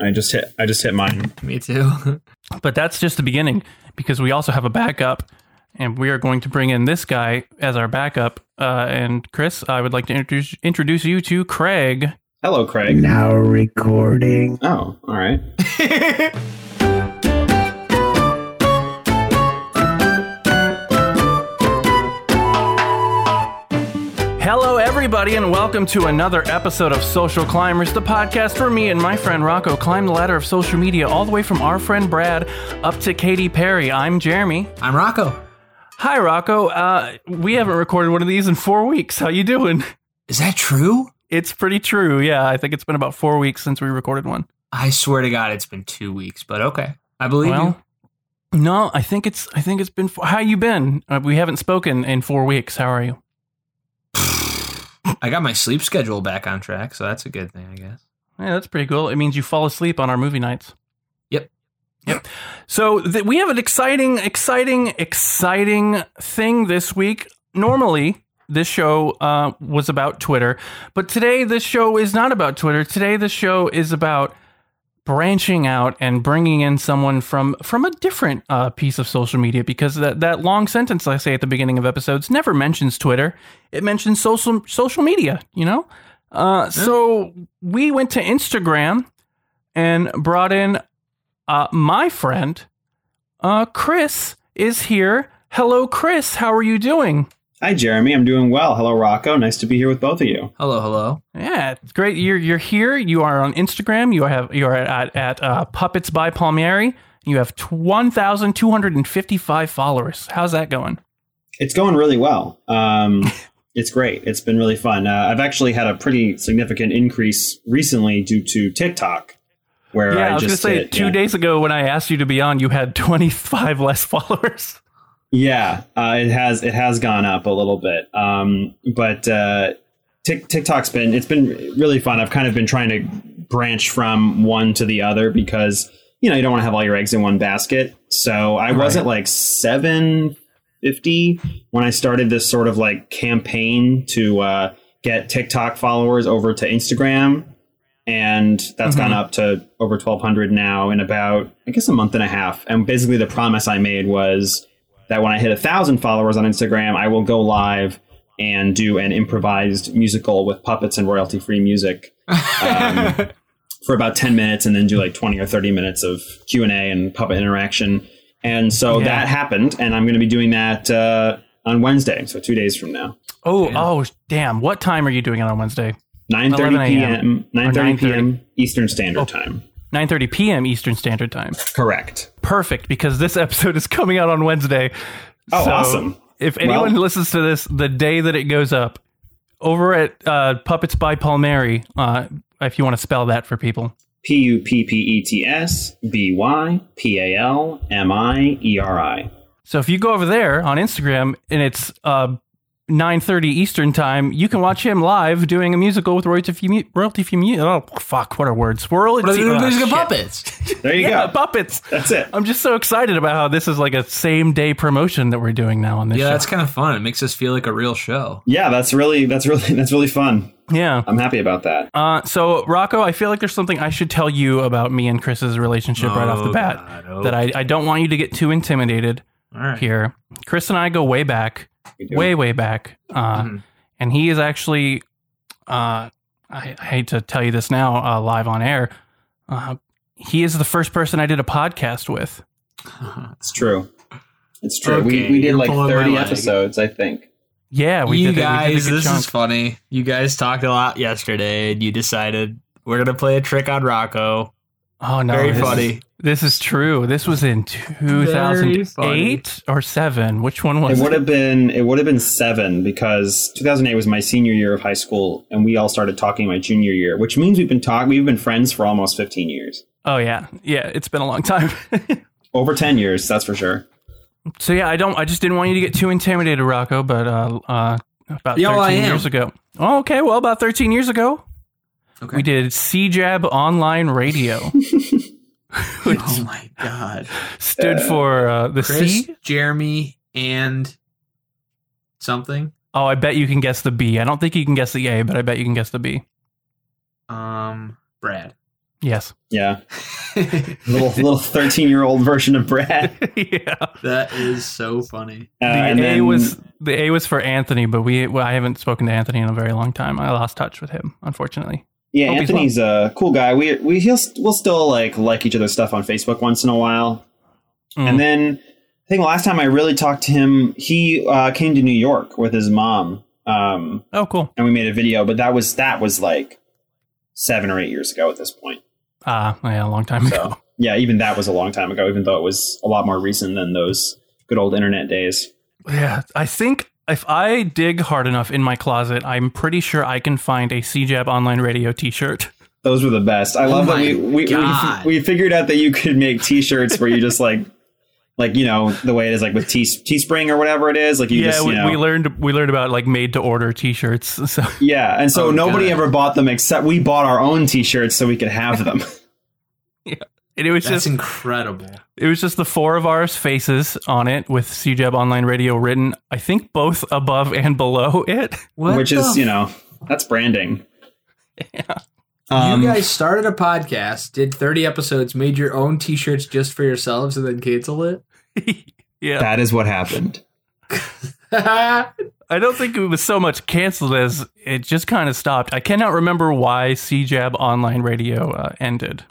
I just hit. I just hit mine. Me too. But that's just the beginning because we also have a backup, and we are going to bring in this guy as our backup. Uh, and Chris, I would like to introduce introduce you to Craig. Hello, Craig. Now recording. Oh, all right. Hello, everybody, and welcome to another episode of Social Climbers, the podcast where me and my friend Rocco climb the ladder of social media all the way from our friend Brad up to Katy Perry. I'm Jeremy. I'm Rocco. Hi, Rocco. Uh, we haven't recorded one of these in four weeks. How you doing? Is that true? It's pretty true. Yeah, I think it's been about four weeks since we recorded one. I swear to God, it's been two weeks, but okay. I believe Well, no, I think it's. I think it's been. Four. How you been? Uh, we haven't spoken in four weeks. How are you? I got my sleep schedule back on track, so that's a good thing, I guess. Yeah, that's pretty cool. It means you fall asleep on our movie nights. Yep. Yep. So th- we have an exciting, exciting, exciting thing this week. Normally, this show uh, was about Twitter, but today this show is not about Twitter. Today the show is about branching out and bringing in someone from from a different uh, piece of social media because that that long sentence I say at the beginning of episodes never mentions Twitter. It mentions social social media. You know. Uh, So we went to Instagram and brought in uh, my friend uh, Chris is here. Hello, Chris. How are you doing? Hi, Jeremy. I'm doing well. Hello, Rocco. Nice to be here with both of you. Hello, hello. Yeah, it's great. You're you're here. You are on Instagram. You have you are at at uh, Puppets by Palmieri. You have one thousand two hundred and fifty five followers. How's that going? It's going really well. Um, it's great. It's been really fun. Uh, I've actually had a pretty significant increase recently due to TikTok, where Yeah, I, I was just gonna say hit, two yeah. days ago when I asked you to be on, you had twenty five less followers. Yeah, uh, it has it has gone up a little bit, um, but uh, Tik TikTok's been it's been really fun. I've kind of been trying to branch from one to the other because you know you don't want to have all your eggs in one basket. So I was at like seven fifty when I started this sort of like campaign to uh, get TikTok followers over to Instagram. And that's gone up to over 1,200 now in about, I guess, a month and a half. And basically, the promise I made was that when I hit a thousand followers on Instagram, I will go live and do an improvised musical with puppets and royalty free music um, for about 10 minutes and then do like 20 or 30 minutes of q&a and puppet interaction and so Yeah. that happened and i'm going to be doing that uh, on wednesday so two days from now Oh, Yeah. oh, damn! What time are you doing it on Wednesday? 9.30 11 a.m. p.m or 9.30 9:30. p.m eastern standard Oh. time Nine thirty p.m. Eastern Standard Time. correct perfect because this episode is coming out on Wednesday. Oh, awesome. If anyone Well- listens to this the day that it goes up, over at uh, Puppets by Palmieri, uh, if you want to spell that for people. p-u-p-p-e-t-s-b-y-p-a-l-m-i-e-r-i So if you go over there on Instagram and it's uh, 9.30 Eastern Time, you can watch him live doing a musical with royalty free, royalty free mu- Oh, fuck, what are words? Royalty, What are oh, the musical puppets? there you Yeah, go puppets. that's it I'm just so excited about how this is like a same day promotion that we're doing now on this yeah, show. that's kind of fun. It makes us feel like a real show. yeah that's really that's really that's really fun yeah. i'm happy about that Uh, so Rocco, I feel like there's something I should tell you about me and Chris's relationship right off the Oh, bat God, oh. that I, I don't want you to get too intimidated All right. here. Chris and I go way back, We do. Way way back, uh, Mhm. and he is actually, uh, I, I hate to tell you this now uh, live on air, uh, he is the first person I did a podcast with. It's true. It's true. we Okay, we did like 30 episodes, I think. Yeah, we you did. that- we did guys, this chunk. is funny. You guys talked a lot yesterday, and you decided we're gonna play a trick on Rocco. Oh no, Very this is- funny. This is true. This was in 2008 or seven. Which one was It it? would have been it would have been 7 because 2008 was my senior year of high school and we all started talking my junior year, which means we've been talking we've been friends for almost 15 years. Oh yeah, yeah. It's been a long time. Over 10 years, that's for sure. so yeah, I don't. I just didn't want you to get too intimidated, Rocco. But uh, uh, about Yeah, well, I 13 years ago. Oh, okay. Well, about 13 years ago, Okay. we did CJAB Online Radio, which Oh my god. stood for uh, the Chris, C. Jeremy, and something. Oh, I bet you can guess the B. I don't think you can guess the A, but I bet you can guess the B. Um, Brad. Yes. Yeah, little little thirteen year old version of Brad. yeah. that is so funny. Uh, The A then- was the A was for Anthony, but we well, I haven't spoken to Anthony in a very long time. I lost touch with him, unfortunately. Yeah. Hope Anthony's a cool guy. We we he'll we'll still like like each other's stuff on Facebook once in a while. Mm. And then I think last time I really talked to him, he uh, came to New York with his mom, um, Oh, cool. and we made a video. But that was that was like seven or eight years ago at this point. Ah, yeah, a long time ago. Yeah, even that was a long time ago. Even though it was a lot more recent than those good old internet days. Yeah, I think if I dig hard enough in my closet, I'm pretty sure I can find a CJAB online radio T-shirt. Those were the best. I oh love that we we, we we figured out that you could make T-shirts where you just like. Like you know the way it is like with T Teespring or whatever it is like you yeah, just you we, know we learned we learned about like made to order T-shirts. So yeah and so Oh, nobody God. ever bought them except we bought our own T-shirts so we could have them and it was That's just incredible. it was just the four of ours faces on it with CJAB online radio written. I think both above and below it. What which is you know that's branding. Yeah. Um, you guys started a podcast, did 30 episodes, made your own t-shirts just for yourselves, and then canceled it? yeah, that is what happened. I don't think it was so much canceled as it just kind of stopped. I cannot remember why CJAB online radio uh, ended.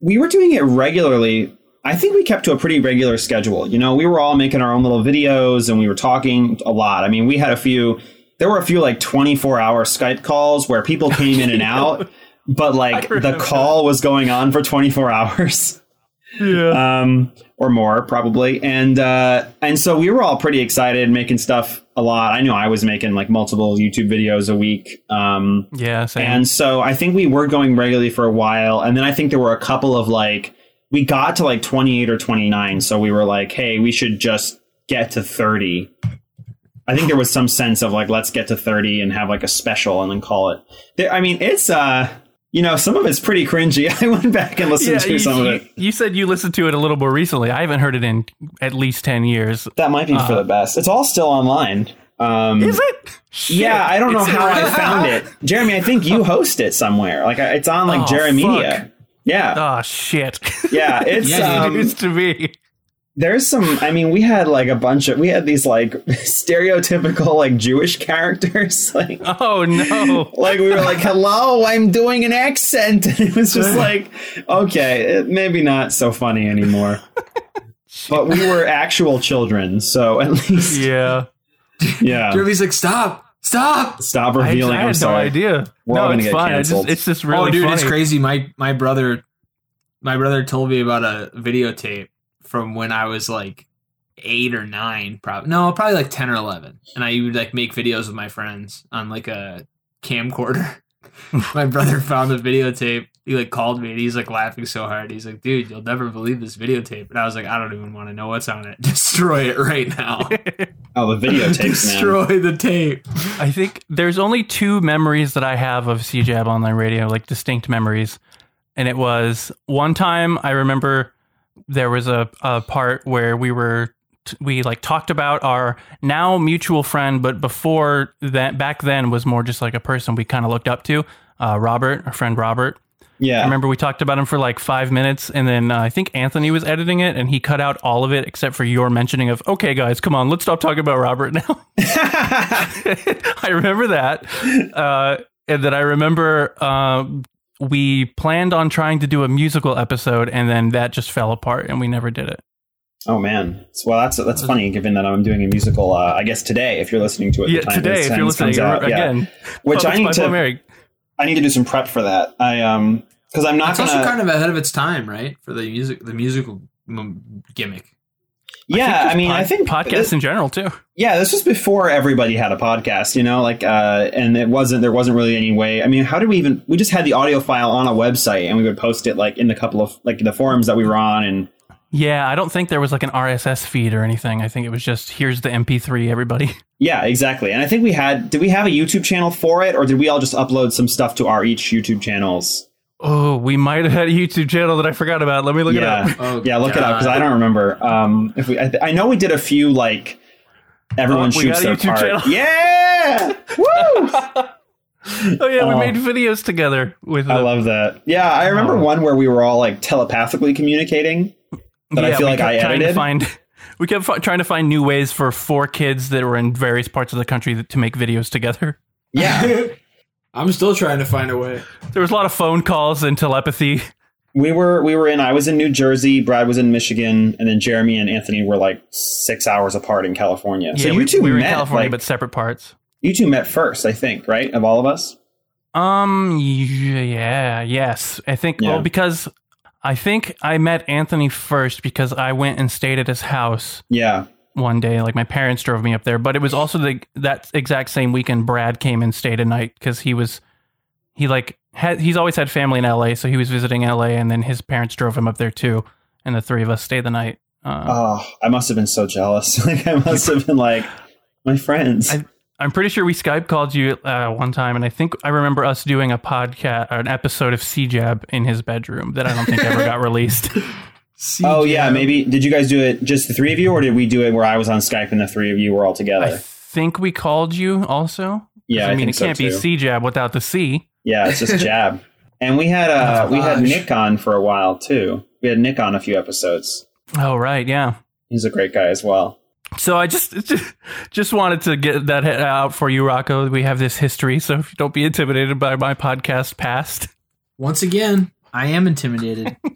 We were doing it regularly. I think we kept to a pretty regular schedule. You know, we were all making our own little videos and we were talking a lot. I mean, we had a few. There were a few like 24 hour Skype calls where people came in and out, but like the call was going on for 24 hours. Yeah. um, or more probably. And uh, and so we were all pretty excited, making stuff a lot. I knew I was making like multiple YouTube videos a week. Um, Yeah, same. and so I think we were going regularly for a while, and then I think there were a couple of like we got to like 28 or 29, so we were like, hey, we should just get to 30. I think there was some sense of like let's get to 30 and have like a special and then call it. There, I mean, it's uh you know, some of it's pretty cringy. I went back and listened to you, some you- of it. you said you listened to it a little more recently. I haven't heard it in at least 10 years. That might be for the best. It's all still online. Um, Uh, Is it? Shit. Yeah, I don't know It's- how I found it. Jeremy, I think you host it somewhere. Like it's on like Oh, Jeremedia. fuck. Yeah, Oh, shit. yeah. It's Yeah, it um, used to be. There's some. I mean, we had like a bunch of we had these like stereotypical like Jewish characters. Like Oh, no. like we were like, "Hello, I'm doing an accent," and it was just like, okay, it, maybe not so funny anymore. But we were actual children, so at least Yeah. yeah. Jeremy's like, stop, stop. Stop revealing. I I'm had no sorry. idea. We're all no, gonna it's get fine. I canceled. just, it's just really oh, dude, funny. it's crazy. My my brother, my brother told me about a videotape from when I was like eight or nine, probably no, probably like ten or eleven, and I would like make videos with my friends on like a camcorder. my brother found the videotape. He like called me and he's like laughing so hard. He's like, "Dude, you'll never believe this videotape." And I was like, "I don't even want to know what's on it. Destroy it right now. Oh, the videotapes, man. Destroy the tape." I think there's only two memories that I have of CJAB online radio, like distinct memories. And it was one time I remember there was a, a part where we were we like talked about our now mutual friend, but before that back then was more just like a person we kind of looked up to, uh, Robert, our friend Robert. Yeah. I remember we talked about him for like five minutes, and then uh, I think Anthony was editing it, and he cut out all of it except for your mentioning of, "Okay, guys, come on, let's stop talking about Robert now." I remember that, uh, and then I remember um, we planned on trying to do a musical episode, and then that just fell apart, and we never did it. Oh man, So, well that's that's funny given that I'm doing a musical. Uh, I guess today, if you're listening to it, Yeah, the time today, this if you're comes listening out, yeah. again, which I need to Paul Merrick. I need to do some prep for that. I um because I'm not It's gonna. also kind of ahead of its time, right? For the music, the musical m- gimmick. Yeah, I, mean, pod- I think podcasts this- in general too. yeah, this was before everybody had a podcast, you know, like uh, and it wasn't there wasn't really any way. I mean, how did we even? We just had the audio file on a website, and we would post it like in the couple of like the forums that we were on, and Yeah, I don't think there was like an RSS feed or anything. I think it was just here's the MP3, everybody. yeah, exactly. And I think we had. Did we have a YouTube channel for it, or did we all just upload some stuff to our each YouTube channels? Oh, we might have had a YouTube channel that I forgot about. Let me look yeah, it up. Oh, yeah, look it up because I don't remember. Um, if we, I, th- I know we did a few like everyone Oh, we shoots got a their YouTube part. channel. Yeah, woo! Oh yeah, we Oh. made videos together with. I the- love that. Yeah, I remember Oh. one where we were all like telepathically communicating. that I feel like I trying to edited. find. We kept fi- trying to find new ways for four kids that were in various parts of the country that, to make videos together. Yeah, I'm still trying to find a way. There was a lot of phone calls and telepathy. we were we were in. I was in New Jersey. Brad was in Michigan, and then Jeremy and Anthony were like six hours apart in California. so yeah, you we, two we were met. in California, like, but separate parts. you two met first, I think, right? Of all of us. Um. Yeah. Yes. I think. Yeah. Well, because I think I met Anthony first because I went and stayed at his house Yeah. One day. Like my parents drove me up there, but it was also the that exact same weekend Brad came and stayed a night because he was he like had he's always had family in L.A. So he was visiting L.A. and then his parents drove him up there too, and the three of us stayed the night. Uh, Oh, I must have been so jealous. like I must have been like my friends. I- I'm pretty sure we Skype called you uh, one time, and I think I remember us doing a podcast, an episode of CJAB in his bedroom that I don't think ever got released. oh yeah, maybe. Did you guys do it just the three of you, or did we do it where I was on Skype and the three of you were all together? I think we called you also. yeah, I mean think it so, can't be C jab without the C. Yeah, it's just jab. And we had uh Oh, we had. Nick on for a while too. We had Nick on a few episodes. Oh right, yeah. He's a great guy as well. So I just just, just wanted to get that out for you, Rocco. We have this history, so don't be intimidated by my podcast past. Once again, I am intimidated.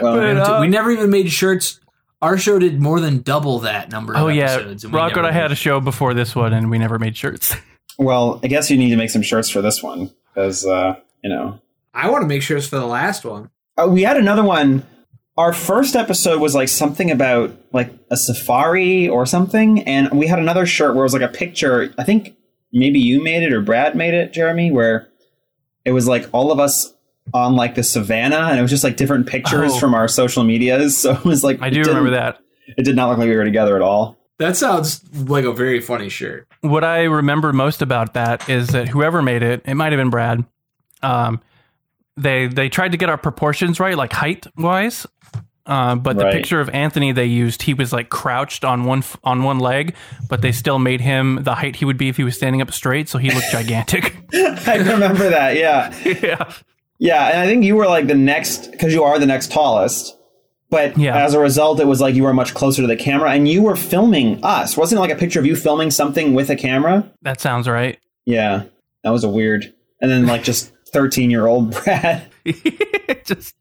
Well, But, uh, we never even made shirts. Our show did more than double that number of Oh yeah, episodes. and we Rocco and I had a show before this one, and we never made shirts. well, I guess you need to make some shirts for this one because uh, you know I want to make shirts for the last one. Uh, we had another one. Our first episode was like something about like a safari or something, and we had another shirt where it was like a picture. I think maybe you made it or Brad made it, Jeremy, where it was like all of us on like the savannah, and it was just like different pictures Oh. from our social medias. So it was like I do remember that. It did not look like we were together at all. That sounds like a very funny shirt. What I remember most about that is that whoever made it, it might have been Brad. Um, they they tried to get our proportions right, like height wise. Uh, but the Right. picture of Anthony they used, he was like crouched on one f- on one leg, but they still made him the height he would be if he was standing up straight, so he looked gigantic. I remember that. Yeah. yeah, Yeah, and I think you were like the next because you are the next tallest. But Yeah. as a result, it was like you were much closer to the camera, and you were filming us. Wasn't it like a picture of you filming something with a camera? that sounds right. Yeah, that was a weird. And then like just thirteen year old Brad. Just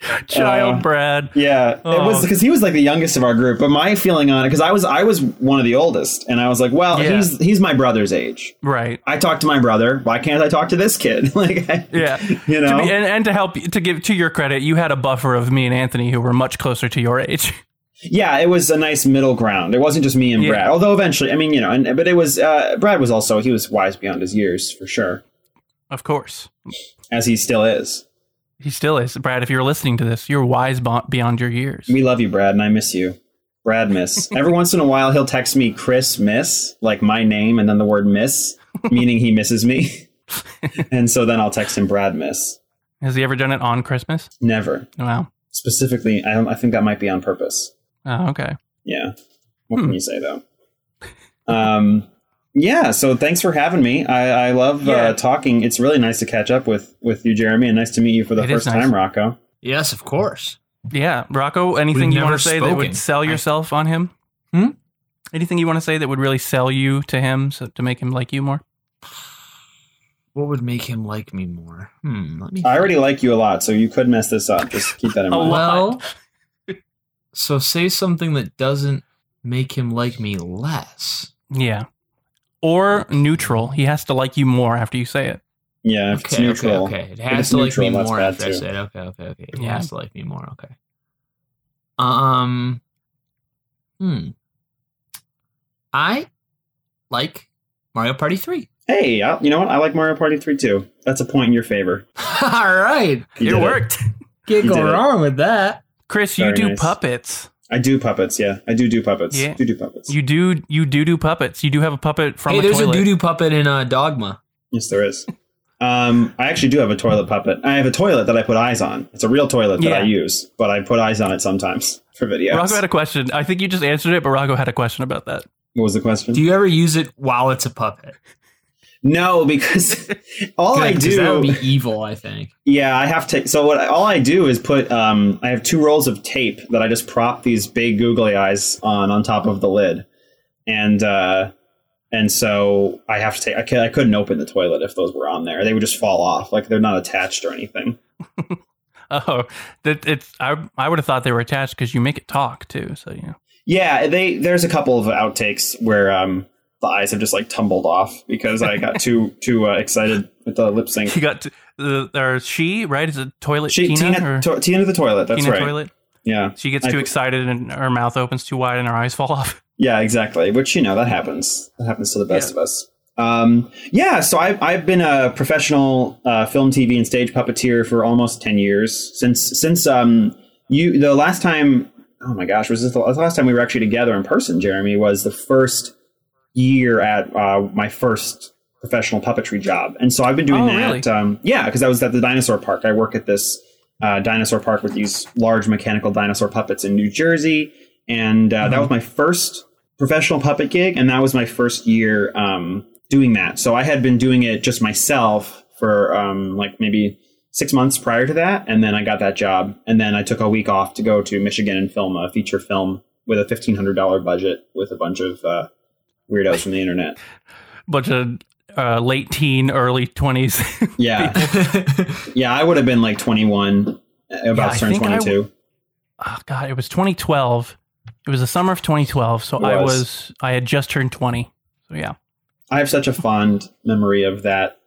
child Uh, Brad. Yeah, it Oh. was because he was like the youngest of our group. But my feeling on it, because I was I was one of the oldest, and I was like, well, Yeah. he's he's my brother's age. Right. I talked to my brother. Why can't I talk to this kid? like, I- Yeah. you To know. be- and, and to help to give to your credit, you had a buffer of me and Anthony who were much closer to your age. Yeah, it was a nice middle ground. It wasn't just me and Yeah. Brad. Although eventually, I mean, you know, and, but it was uh, Brad was also he was wise beyond his years for sure, Of course. as he still is. He still is. Brad, if you're listening to this, you're wise beyond your years. We love you, Brad, and I miss you. Brad miss. Every once in a while, he'll text me Chris Miss, like my name and then the word Miss, meaning he misses me. and so then I'll text him Brad Miss. Has he ever done it on Christmas? Never Wow. specifically. I, don't, I think that might be on purpose. Oh, okay. Yeah. What Hmm. can you say though? Um, yeah. So thanks for having me. I, I love Yeah. uh, talking. It's really nice to catch up with with you, Jeremy, and nice to meet you for the It is first nice. time, Rocco. Yes, of course. Yeah, Rocco. Anything We've you want to say that would sell yourself on him? Hmm? Anything you want to say that would really sell you to him, so, to make him like you more? What would make him like me more? Hmm. Let me. I already like you a lot, so you could mess this up. Just keep that in mind. well, so say something that doesn't make him like me less. Yeah. Or neutral. He has to like you more after you say it. Yeah, if it's Okay, neutral. okay, okay. It If has it's to like neutral, me more bad after I too. say it. Okay, okay, okay. It Yeah. has to like me more. Okay. Um. Hmm. I like Mario Party Three. Hey, I, you know what? I like Mario Party 3 too. That's a point in your favor. All right, You it did worked. can't You go did it. wrong with that. Chris, you do nice. puppets. I do puppets, yeah. I do do puppets. Yeah. Do do puppets. You do you do do puppets. You do have a puppet from hey, a there's toilet. a doo doo puppet in uh, Dogma. yes, there is. Um, I actually do have a toilet puppet. I have a toilet that I put eyes on. It's a real toilet that Yeah. I use, but I put eyes on it sometimes for videos. Rocco had a question. I think you just answered it, but Rocco had a question about that. what was the question? Do you ever use it while it's a puppet? No, because all I do that would be evil. I think. Yeah, I have to. So what? All I do is put. Um, I have two rolls of tape that I just prop these big googly eyes on on top of the lid, and uh, and so I have to take. I, couldn't open the toilet if those were on there. They would just fall off. Like they're not attached or anything. Oh, that it's I I would have thought they were attached because you make it talk too. So yeah. Yeah, they. There's a couple of outtakes where um the eyes have just like tumbled off because I got too too uh, excited with the lip sync. You got to, the or she right? Is it toilet She, Tina, Tina, to, Tina the toilet. That's Tina right. toilet? Yeah, She gets I- too excited and her mouth opens too wide and her eyes fall off. Yeah, exactly. Which you know that happens. That happens to the best Yeah. of us. Um, yeah. So I've I've been a professional uh, film, TV, and stage puppeteer for almost ten years since since um you the last time. Oh my gosh, was this the last time we were actually together in person? Jeremy was the first year at uh, my first professional puppetry job, and so I've been doing Oh, that. really? Um, yeah, because I was at the dinosaur park. I work at this uh, dinosaur park with these large mechanical dinosaur puppets in New Jersey, and uh, that was my first professional puppet gig, and that was my first year um, doing that. So I had been doing it just myself for um, like maybe six months prior to that, and then I got that job, and then I took a week off to go to Michigan and film a feature film with a fifteen hundred dollar budget with a bunch of uh, weirdos from the internet. Bunch of uh, late teen, early twenties. Yeah, yeah, I would have been like twenty one, about I to turn twenty two. oh god, it was 2012. It was the summer of 2012, so It I was. was I had just turned 20. So yeah. I have such a fond memory of that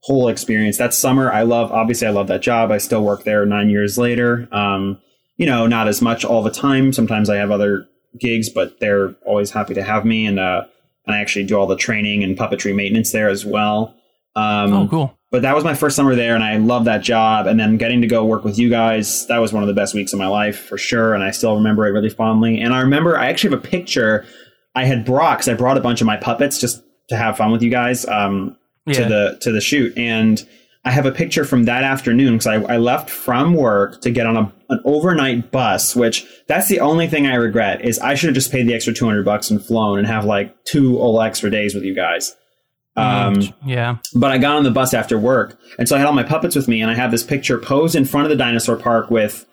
whole experience. That summer, I love. Obviously, I love that job. I still work there nine years later. Um, you know, not as much all the time. Sometimes I have other gigs, but they're always happy to have me. And uh, and I actually do all the training and puppetry maintenance there as well. Um, oh, cool. but that was my first summer there and i loved that job. And then getting to go work with you guys that was one of the best weeks of my life for sure. And i still remember it really fondly. And i remember i actually have a picture i had brought because i brought a bunch of my puppets just to have fun with you guys um, to the to the shoot. And i have a picture from that afternoon because I, I left from work to get on a, an overnight bus which that's the only thing i regret is i should have just paid the extra 200 bucks and flown and have like two whole extra days with you guys um, Mm, yeah. but I got on the bus after work, and so I had all my puppets with me, and I have this picture posed in front of the dinosaur park with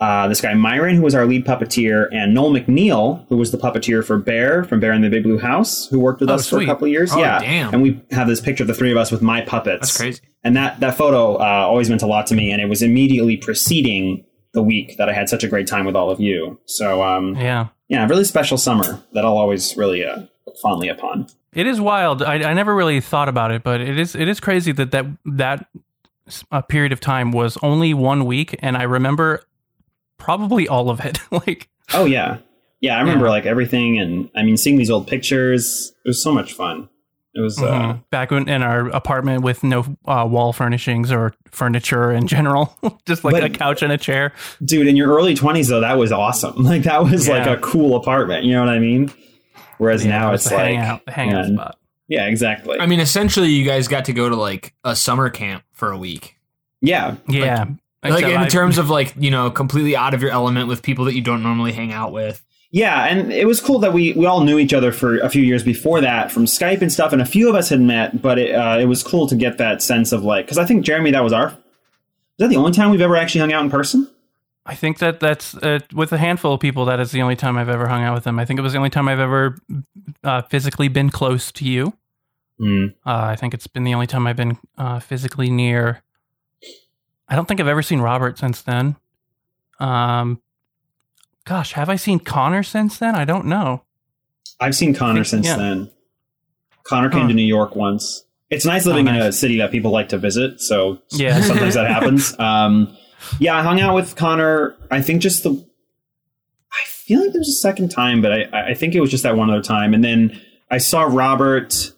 uh, this guy Myron, who was our lead puppeteer, and Noel MacNeal, who was the puppeteer for Bear from Bear in the Big Blue House, who worked with Oh, us for a couple of years. Oh, yeah, damn. and we have this picture of the three of us with my puppets. That's crazy. And that that photo uh, always meant a lot to me, and it was immediately preceding the week that I had such a great time with all of you. So um, Yeah. yeah, a really special summer that I'll always really uh, look fondly upon. It is wild. I, I never really thought about it, but it is it is crazy that that that a period of time was only one week, and I remember probably all of it. like, Oh yeah, yeah. I remember Yeah. like everything, and I mean, seeing these old pictures. It was so much fun. It was. Uh, mhm. back when, in our apartment with no uh, wall furnishings or furniture in general, just like But- a couch and a chair. dude, in your early twenties, though, that was awesome. Like that was like a cool apartment. You know what I mean? Whereas Yeah, now it it's like, hangout, hangout yeah, spot. yeah, exactly. I mean, essentially, you guys got to go to like a summer camp for a week. yeah, Yeah, Like Except in I- terms of like you know completely out of your element with people that you don't normally hang out with. yeah, and it was cool that we we all knew each other for a few years before that from Skype and stuff, and a few of us had met. But it uh, it was cool to get that sense of like, because I think Jeremy, that was our. Is that the only time we've ever actually hung out in person? I think that that's uh, with a handful of people. That is the only time I've ever hung out with them. I think it was the only time I've ever uh, physically been close to you. Mm. Uh, I think it's been the only time I've been uh, physically near. I don't think I've ever seen Robert since then. Um, gosh, have I seen Connor since then? I don't know. I've seen Connor think- since yeah. then. Connor came Huh. to New York once. It's nice living Oh, in a city that people like to visit, so Yeah. sometimes that happens. Um, yeah, I hung out with Connor. I think just the. I feel like there was a second time, but I, I think it was just that one other time, and then I saw Robert.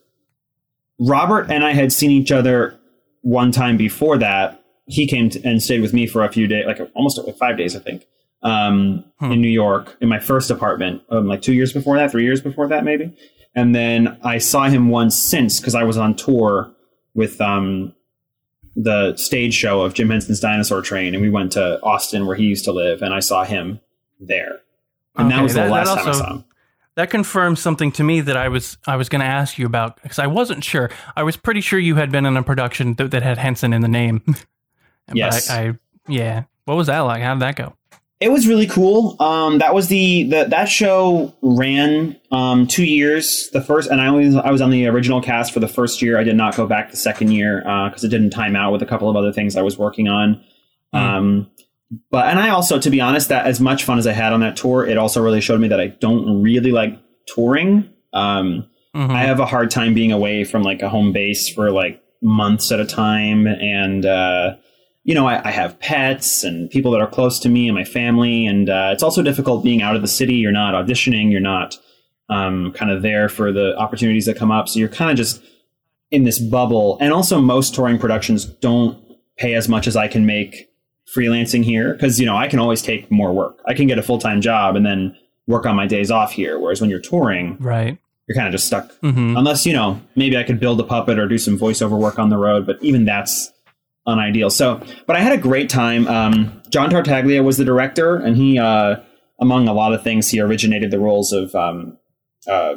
Robert and I had seen each other one time before that. He came to, and stayed with me for a few days, like almost like five days, I think, um, Hmm. in New York in my first apartment, um, like two years before that, three years before that, maybe. And then I saw him once since because I was on tour with um, the stage show of Jim Henson's Dinosaur Train, and we went to Austin where he used to live, and I saw him there. And that was the that- that last time I saw him. that confirms something to me that I was I was going to ask you about because I wasn't sure. I was pretty sure you had been in a production that, that had Henson in the name. But Yes. I, I yeah. What was that like? How did that go? It was really cool. Um, that was the, the that show ran um, two years. The first, and I was I was on the original cast for the first year. I did not go back the second year because it didn't time out with a couple of other things I was working on. Um, but and I also, to be honest, that as much fun as I had on that tour, it also really showed me that I don't really like touring. Um, Mhm. I have a hard time being away from like a home base for like months at a time. And, uh, you know, I, I have pets and people that are close to me and my family. And uh, it's also difficult being out of the city. You're not auditioning, you're not um, kind of there for the opportunities that come up. So you're kind of just in this bubble. And also, most touring productions don't pay as much as I can make freelancing here because, you know, I can always take more work. I can get a full time job and then work on my days off here. Whereas when you're touring, Right. you're kind of just stuck hmm unless you know maybe i could build a puppet or do some voiceover work on the road but even that's unideal so but i had a great time um, john tartaglia was the director and he uh, among a lot of things he originated the roles of um, uh,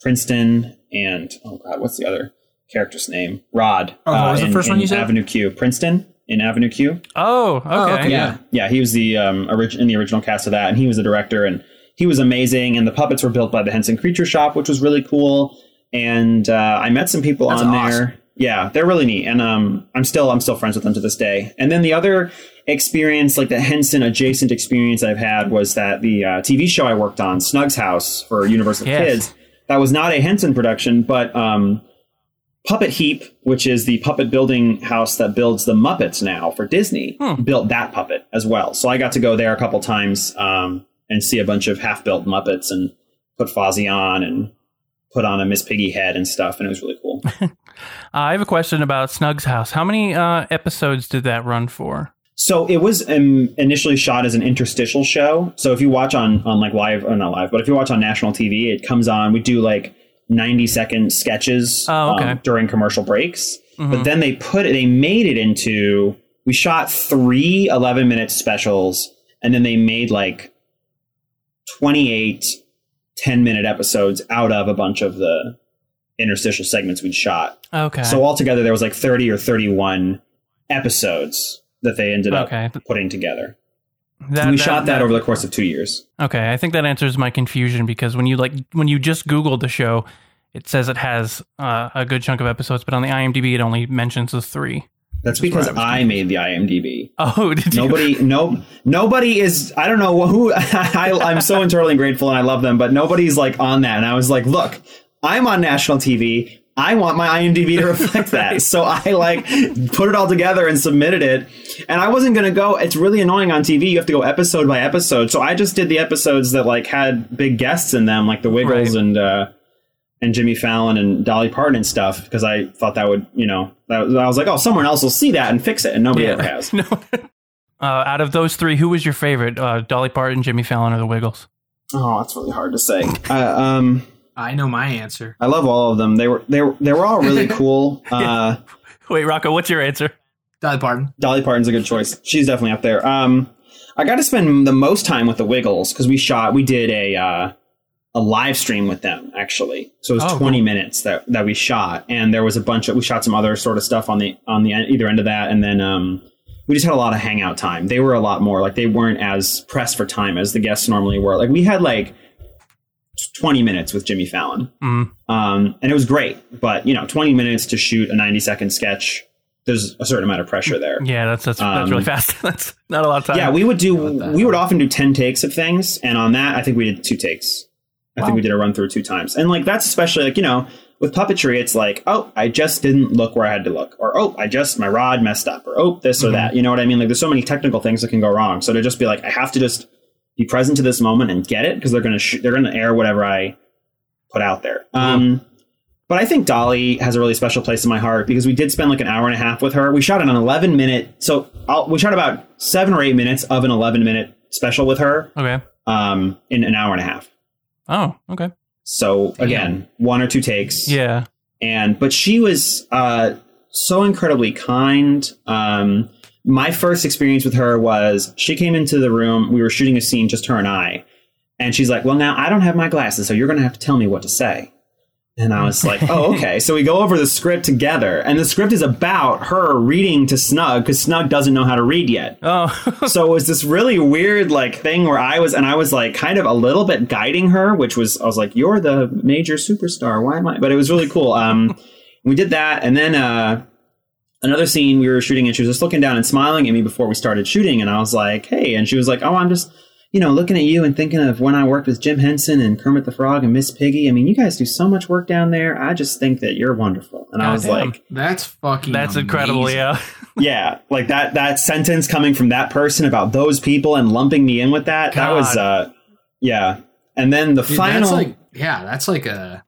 princeton and oh god what's the other character's name rod Oh, what uh, was the in- first one you said? avenue q princeton in avenue q Oh, okay. Oh, okay. yeah, yeah. He was the um, orig- in the original cast of that, and he was the director, and he was amazing. And the puppets were built by the Henson Creature Shop, which was really cool. And uh, I met some people That's on awesome. there. Yeah, they're really neat, and um, I'm still I'm still friends with them to this day. And then the other experience, like the Henson adjacent experience I've had, was that the uh, TV show I worked on, Snug's House for Universal Yes. Kids, that was not a Henson production, but um, Puppet Heap, which is the puppet building house that builds the Muppets now for Disney, Hmm. built that puppet as well. So I got to go there a couple times um, and see a bunch of half-built Muppets and put Fozzie on and put on a Miss Piggy head and stuff, and it was really cool. Uh, I have a question about Snug's house. How many uh, episodes did that run for? So it was um, initially shot as an interstitial show. So if you watch on on like live or not live, but if you watch on national TV, it comes on. We do like ninety second sketches Oh, okay. um, during commercial breaks. Mhm. But then they put it, they made it into. We shot three 11 minute specials, and then they made like 28 10 minute episodes out of a bunch of the interstitial segments we'd shot. Okay. So altogether, there was like 30 or 31 episodes that they ended up putting together. That- we shot that over the course of two years. Okay, I think that answers my confusion because when you like when you just Googled the show, it says it has uh, a good chunk of episodes, but on the IMDb it only mentions the three. That's Which because I I made the IMDb. Oh, did you? Nobody, no, nobody is. I don't know who. I, I'm so eternally grateful and I love them, but nobody's like on that. And I was like, look, I'm on national TV. I want my IMDb to reflect that. So I like put it all together and submitted it. And I wasn't gonna go. It's really annoying on TV. You have to go episode by episode. So I just did the episodes that like had big guests in them, like the Wiggles Right. and uh, and Jimmy Fallon and Dolly Parton and stuff, because I thought that would, you know, that, I was like, oh, someone else will see that and fix it, and nobody ever has. no. Uh, out of those three, who was your favorite? Uh, Dolly Parton, Jimmy Fallon, or the Wiggles? Oh, that's really hard to say. Uh, um, I know my answer. I love all of them. They were they were they were all really cool. Uh, Wait, Rocco, what's your answer? Dolly Parton. Dolly Parton's a good choice. She's definitely up there. Um, I got to spend the most time with the Wiggles because we shot. We did a uh, a live stream with them actually. So it was twenty cool. minutes that that we shot, and there was a bunch of we shot some other sort of stuff on the on the end, either end of that, and then um, we just had a lot of hangout time. They were a lot more like they weren't as pressed for time as the guests normally were. Like we had like twenty minutes with Jimmy Fallon. Mm, Um, and it was great, but you know, 20 minutes to shoot a 90 second sketch, there's a certain amount of pressure there. yeah, that's that's, that's Um, really fast. that's not a lot of time. Yeah, we would do, we would often do 10 takes of things. And on that, I think we did two takes. I Wow. think we did a run through two times. And like, that's especially like, you know, with puppetry, it's like, oh, I just didn't look where I had to look. Or, oh, I just, my rod messed up. Or, oh, this or Mhm. that. You know what I mean? Like, there's so many technical things that can go wrong. So to just be like, I have to just be present to this moment and get it because they're going to, sh- they're to air whatever I put out there. Um, but I think Dolly has a really special place in my heart because we did spend like an hour and a half with her. We shot an 11 minute, so I'll, we shot about seven or eight minutes of an 11 minute special with her okay. um, in an hour and a half. Oh, okay. So again, one or two takes. Yeah. And but she was uh, so incredibly kind. Um, my first experience with her was she came into the room. We were shooting a scene, just her and I, And she's like, "Well, now I don't have my glasses, so you're going to have to tell me what to say." And I was like, "Oh, okay." so we go over the script together, and the script is about her reading to Snug because Snug doesn't know how to read yet. Oh, so it was this really weird like thing where I was, and I was like kind of a little bit guiding her, which was I was like, "You're the major superstar. Why am I?" But it was really cool. Um, we did that, and then uh, another scene we were shooting, and she was just looking down and smiling at me before we started shooting, and I was like, "Hey," and she was like, "Oh, I'm just." You know, looking at you and thinking of when I worked with Jim Henson and Kermit the Frog and Miss Piggy. I mean, you guys do so much work down there. I just think that you're wonderful. And I was Goddamn. like, That's fucking. that's incredible. Yeah. yeah, like that that sentence coming from that person about those people and lumping me in with that. That was uh yeah. And then the Dude, final That's like, yeah, that's like a.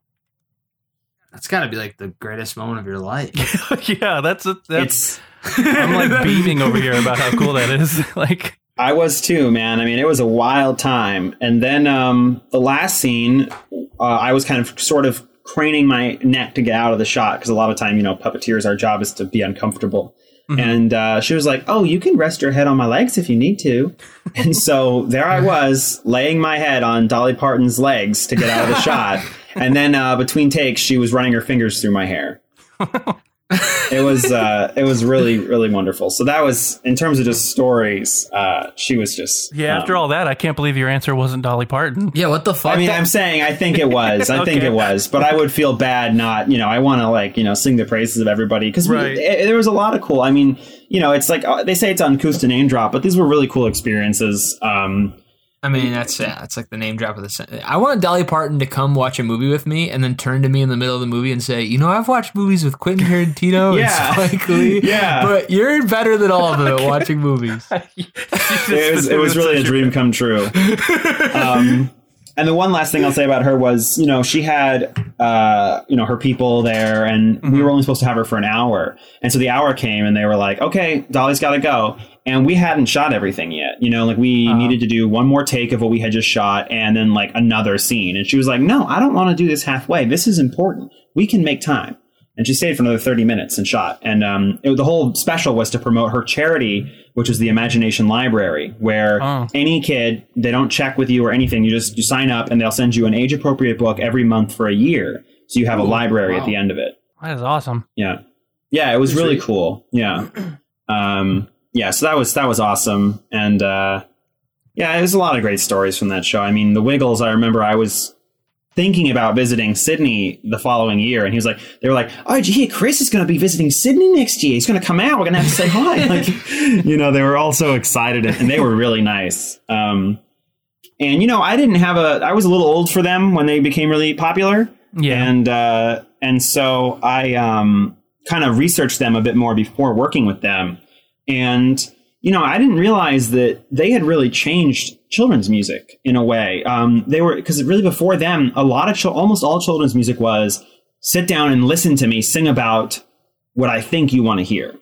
That's got to be like the greatest moment of your life. yeah, that's a, that's. it's I'm like beaming over here about how cool that is. like, I was too, man. I mean, it was a wild time. And then um the last scene, uh, I was kind of sort of craning my neck to get out of the shot because a lot of time, you know, puppeteers, our job is to be uncomfortable. And uh, she was like, "Oh, you can rest your head on my legs if you need to." And so there I was, laying my head on Dolly Parton's legs to get out of the shot. And then uh, between takes, she was running her fingers through my hair. it was uh, it was really really wonderful. So that was in terms of just stories. Uh, she was just yeah. After um, all that, I can't believe your answer wasn't Dolly Parton. yeah, what the fuck? I mean, That- I'm saying I think it was. I think it was, but I would feel bad not. You know, I want to like you know sing the praises of everybody because Right. there was a lot of cool. I mean, you know, it's like uh, they say it's on Kusta name drop, but these were really cool experiences. Um, I mean, that's yeah, that's like the name drop of the sentence. I want Dolly Parton to come watch a movie with me and then turn to me in the middle of the movie and say, "You know, I've watched movies with Quentin Tarantino Yeah. and Spike Lee, Yeah. but you're better than all of them at watching movies." it was it was really a dream come true. Um, and the one last thing I'll say about her was, you know, she had, uh, you know, her people there, and we were only supposed to have her for an hour. And so the hour came, and they were like, "Okay, Dolly's got to go." And we hadn't shot everything yet, you know, like we needed to do one more take of what we had just shot, and then like another scene. And she was like, "No, I don't want to do this halfway. This is important. We can make time." And she stayed for another 30 minutes and shot. And um, it, the whole special was to promote her charity which is the imagination library where Oh. any kid they don't check with you or anything. You just you sign up and they'll send you an age appropriate book every month for a year. So you have a library at the end of it. That is awesome. yeah. Yeah it was really cool. Yeah. Um, yeah so that was that was awesome. And uh, yeah there's a lot of great stories from that show. I mean the wiggles i remember i was thinking about visiting Sydney the following year, and he was like, they were like, "Oh, did you hear Chris is going to be visiting Sydney next year? He's going to come out. We're going to have to say hi." Like, you know, they were all so excited, and they were really nice. Um, and you know, I didn't have a. I was a little old for them when they became really popular, Yeah. and uh, and so I um, kind of researched them a bit more before working with them, and you know, I didn't realize that they had really changed children's music in a way. Um, they were because really before them, a lot of chil- almost all children's music was sit down and listen to me sing about what I think you want to hear.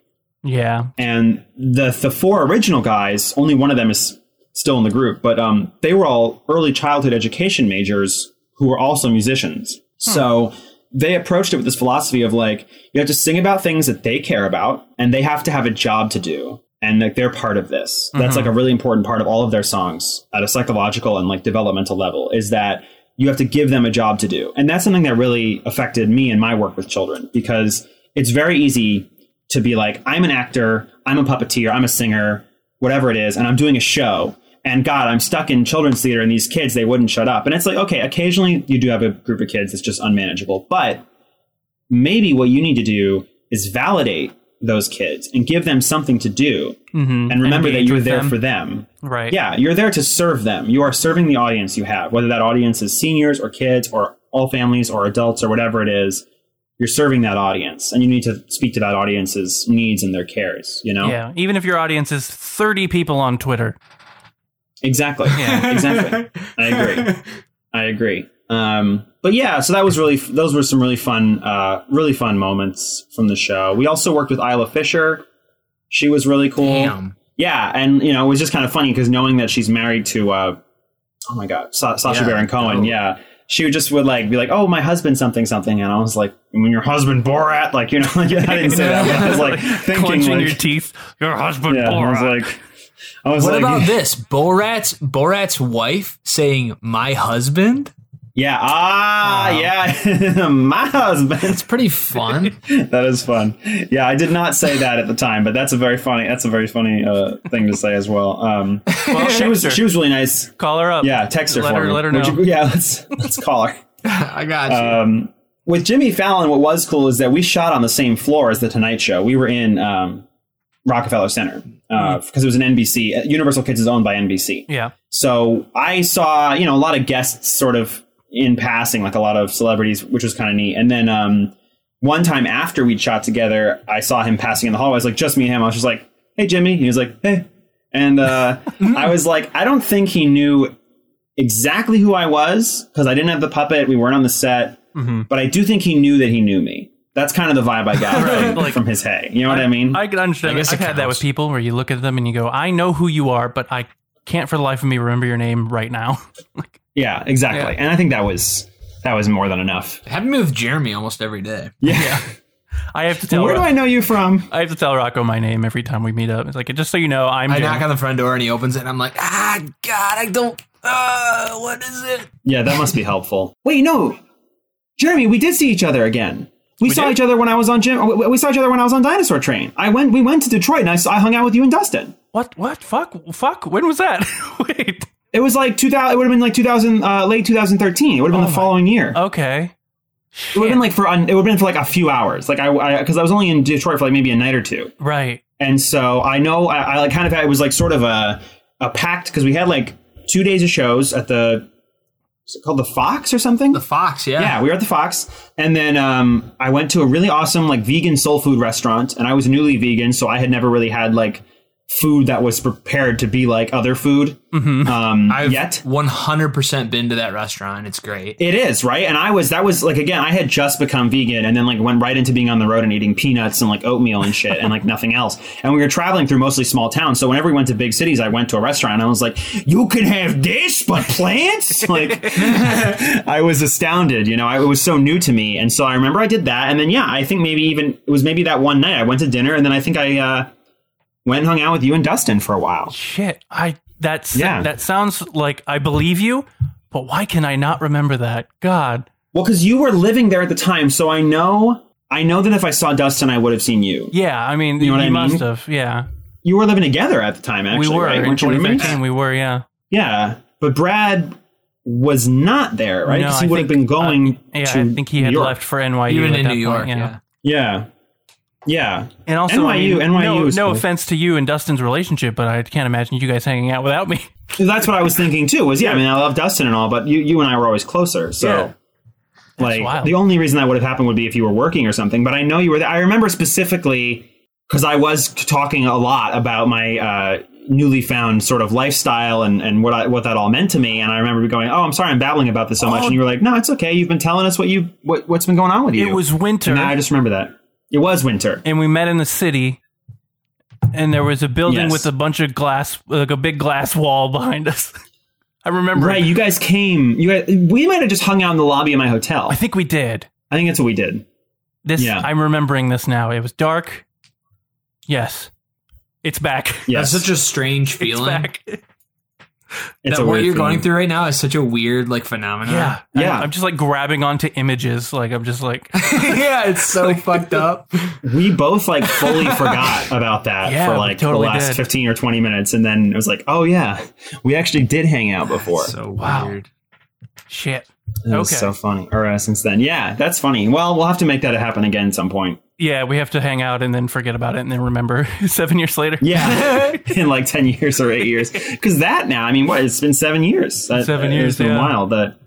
Yeah. And the the four original guys, only one of them is still in the group, but um, they were all early childhood education majors who were also musicians. So they approached it with this philosophy of like you have to sing about things that they care about, and they have to have a job to do, and like they're part of this. That's like a mm-hmm. really important part of all of their songs at a psychological and like developmental level is that you have to give them a job to do, and that's something that really affected me in my work with children because it's very easy to be like, I'm an actor, I'm a puppeteer, I'm a singer, whatever it is, and I'm doing a show. And God, I'm stuck in children's theater and these kids, they wouldn't shut up. And it's like, okay, occasionally you do have a group of kids that's just unmanageable. But maybe what you need to do is validate those kids and give them something to do. Mm-hmm. And remember that you're there them. for them. Right. Yeah, you're there to serve them. You are serving the audience you have, whether that audience is seniors or kids or all families or adults or whatever it is. You're serving that audience, and you need to speak to that audience's needs and their cares. You know, Yeah. Even if your audience is 30 people on Twitter. exactly, Yeah. exactly. I agree. I agree. Um, but yeah, so that was really those were some really fun, uh, really fun moments from the show. We also worked with Isla Fisher. She was really cool. Damn. Yeah, and you know it was just kind of funny because knowing that she's married to, uh, oh my god, Sa- Sacha Yeah, Baron Cohen. oh. Yeah, she would just would like be like, oh, my husband something something, and I was like, when your husband Borat, like you know, like, I didn't say that, but I was like thinking clenching like, your teeth. Your husband yeah, I was Borat. like, I was What like, about this? Borat's Borat's wife saying "my husband." Yeah, ah, Wow. yeah, my husband. It's pretty fun. that is fun. Yeah, I did not say that at the time, but that's a very funny. That's a very funny uh, thing to say as well. Um, Well, she was her. she was really nice. Call her up. Yeah, text her Let for her- me. let her know. you- yeah, let's let's call her. I got you. Um, with Jimmy Fallon, what was cool is that we shot on the same floor as the Tonight Show. We were in um, Rockefeller Center because it was an NBC. uh, Universal Kids is owned by NBC. Yeah. So I saw, you know, a lot of guests sort of in passing, like a lot of celebrities, which was kind of neat. And then um, one time after we'd shot together, I saw him passing in the hallway. I was like, just me and him. I was just like, hey, Jimmy. He was like, hey. And uh, I was like, I don't think he knew exactly who I was because I didn't have the puppet. We weren't on the set. But I do think he knew that he knew me. That's kind of the vibe I got Right, from, like- from his hey. You know what I mean? I can understand. I guess I've it had that with people where you look at them and you go, I know who you are, but I can't for the life of me remember your name right now. yeah, exactly. Yeah. And I think that was that was more than enough. It happened to me with Jeremy almost every day. Yeah. yeah. I have to tell Where do I know you from? I have to tell Rocco my name every time we meet up. It's like just so you know, I'm I Jim. knock on the front door and he opens it, and I'm like, ah, God, I don't. Uh, what is it? Yeah, that must be helpful. Wait, no, Jeremy, we did see each other again. We, saw did? each other when I was on Jim. We we saw each other when I was on Dinosaur Train. I went. We went to Detroit, and I, saw, I hung out with you and Dustin. What? What? Fuck? Fuck? When was that? Wait. It was like 2000. It would have been like 2000, uh, late 2013. It would have been the following year. Okay. it would have been like for. un- It would have been for like a few hours. Like I, because I, was only in Detroit for like maybe a night or two. Right. And so I know I, I like kind of had, it was like sort of a a pact because we had like two days of shows at the is it called the Fox or something? The Fox, yeah. yeah, we were at the Fox, and then um, I went to a really awesome like vegan soul food restaurant, and I was newly vegan, so I had never really had like food that was prepared to be like other food um, I've yet. 100% been to that restaurant. It's great. It is right, and I was that was like again I had just become vegan, and then like went right into being on the road and eating peanuts and like oatmeal and shit and like nothing else. And we were traveling through mostly small towns, so whenever we went to big cities, I went to a restaurant. and I was like, "You can have this, but plants!" like I was astounded. You know, I, it was so new to me, and so I remember I did that, and then yeah, I think maybe even it was maybe that one night I went to dinner, and then I think I uh, went and hung out with you and Dustin for a while. Shit. I. That's Yeah. That sounds like I believe you, but why can I not remember that? God. Well, because you were living there at the time, so I know. I know that if I saw Dustin, I would have seen you. Yeah. I mean, You know what I must mean? have. Yeah. You were living together at the time, actually. we were right? in Weren't you roommates? 2013. We were. Yeah. Yeah, but Brad was not there, right? No, Because he I would have been going. Uh, yeah. to I think he had York. left for NYU. Even at in that New point, York, yeah. Yeah, yeah. And also, I NYU mean, NYU no, no cool. offense to you and Dustin's relationship, but I can't imagine you guys hanging out without me. That's what I was thinking too. Was yeah, I mean, I love Dustin and all, but you, you and I were always closer. So, Yeah. like, wild. the only reason that would have happened would be if you were working or something. But I know you were there. I remember specifically because I was talking a lot about my uh, newly found sort of lifestyle and, and what I, what that all meant to me. And I remember going, "Oh, I'm sorry, I'm babbling about this so much." Oh. And you were like, "No, it's okay. You've been telling us what you what, what's been going on with you." It was winter, And I just remember that it was winter. and we met in the city, and there was a building Yes. with a bunch of glass, like a big glass wall behind us. I remember. Right, you guys came. You guys, we might have just hung out in the lobby of my hotel. I think we did. I think that's what we did. This Yeah. I'm remembering this now. It was dark. Yes. It's back. Yes, That's such a strange It's feeling. back. it's that what you're going through right now is such a weird like phenomenon. Yeah. Yeah. I'm, I'm just like grabbing onto images. Like I'm just like yeah, it's so like, fucked up. we both like fully forgot about that Yeah, for like totally the last did. 15 or 20 minutes and then it was like oh yeah we actually did hang out before So Wow. weird. shit. it was okay. so funny or uh, since then yeah that's funny well we'll have to make that happen again at some point Yeah, we have to hang out and then forget about it and then remember seven years later. yeah in like 10 years or 8 years because that now i mean what it's been 7 years Seven uh, years, it's been yeah. a while that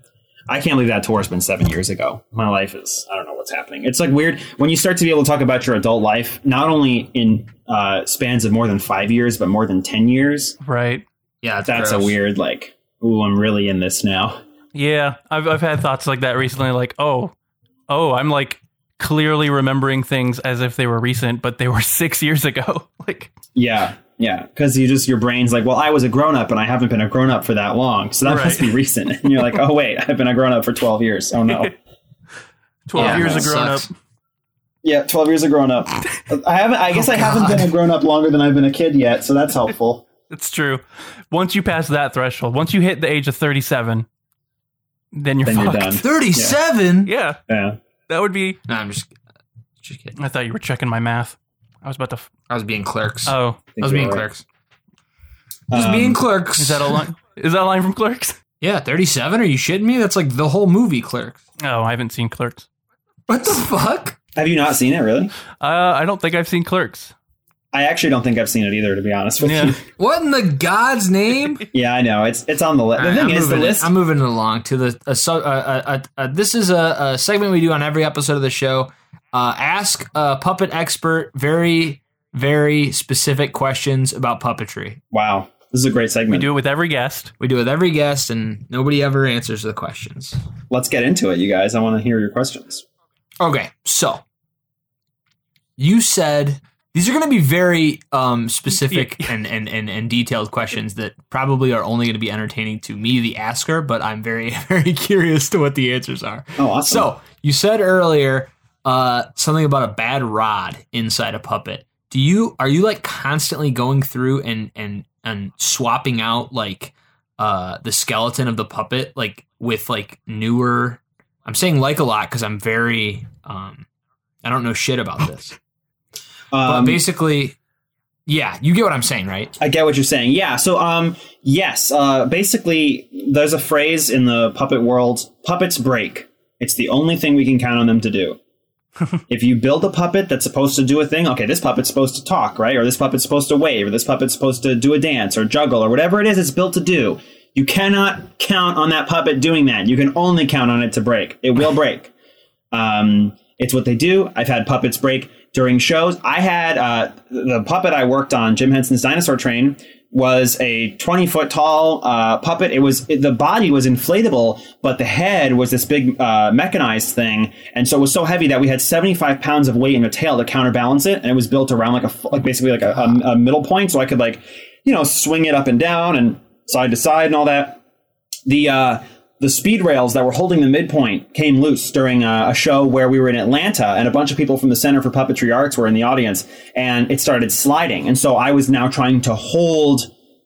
I can't believe that tour's been seven years ago. My life is, I don't know what's happening. It's like weird when you start to be able to talk about your adult life, not only in uh, spans of more than five years, but more than 10 years. Right. Yeah, it's That's a weird, like, ooh, I'm really in this now. Yeah, I've I've had thoughts like that recently. Like, oh, oh, I'm like clearly remembering things as if they were recent, but they were six years ago. like, Yeah, yeah. Because you just, your brain's like, well, I was a grown up and I haven't been a grown up for that long. So that Right. must be recent. And you're like, oh, wait, I've been a grown up for 12 years. Oh, no. twelve Yeah, years that of grown up. yeah, 12 years of grown up. I haven't, I guess oh, I haven't been a grown up longer than I've been a kid yet. So that's helpful. It's true. Once you pass that threshold, once you hit the age of 37, then you're Then fucked. done. Thirty-seven. Yeah, Yeah. That would be. No, I'm just, just kidding. I thought you were checking my math. I was about to. F- I was being clerks. oh, I was you're being right. clerks. Just Um, being clerks. is that a line? is that a line from Clerks? Yeah, 37? Are you shitting me? That's like the whole movie Clerks. Oh, I haven't seen Clerks. What the fuck? Have you not seen it, really? Uh, I don't think I've seen Clerks. I actually don't think I've seen it either, to be honest with Yeah. you. What in the God's name? Yeah, I know. It's it's on the list. The All right, thing I'm is, the moving it- list. I'm moving it along to the. A, so- uh, uh, uh, uh, this is a, a segment we do on every episode of the show. Uh, ask a puppet expert very, very specific questions about puppetry. wow, this is a great segment. We do it with every guest. We do it with every guest, and nobody ever answers the questions. Let's get into it, you guys. I want to hear your questions. Okay, so you said these are going to be very um, specific and, and, and, and detailed questions that probably are only going to be entertaining to me, the asker, but I'm very, very curious to what the answers are. Oh, awesome. So you said earlier uh, something about a bad rod inside a puppet. Do you are you like constantly going through and and and swapping out like uh, the skeleton of the puppet like with like newer? I'm saying like a lot because I'm very um, I don't know shit about this, but um, basically, yeah, you get what I'm saying, right? I get what you're saying. Yeah. So, um, yes. Uh, basically, there's a phrase in the puppet world: puppets break. It's the only thing we can count on them to do. if you build a puppet that's supposed to do a thing, okay, this puppet's supposed to talk, right? Or this puppet's supposed to wave, or this puppet's supposed to do a dance or juggle or whatever it is it's built to do. You cannot count on that puppet doing that. You can only count on it to break. It will break. Um, it's what they do. I've had puppets break during shows. I had uh, the puppet I worked on, Jim Henson's Dinosaur Train, was a 20 foot tall uh, puppet. It was it, the body was inflatable, but the head was this big uh, mechanized thing, and so it was so heavy that we had 75 pounds of weight in the tail to counterbalance it, and it was built around like a like basically like a, a, a middle point, so I could like you know swing it up and down and side to side and all that the uh, the speed rails that were holding the midpoint came loose during a, a show where we were in Atlanta, and a bunch of people from the Center for Puppetry Arts were in the audience, and it started sliding. And so I was now trying to hold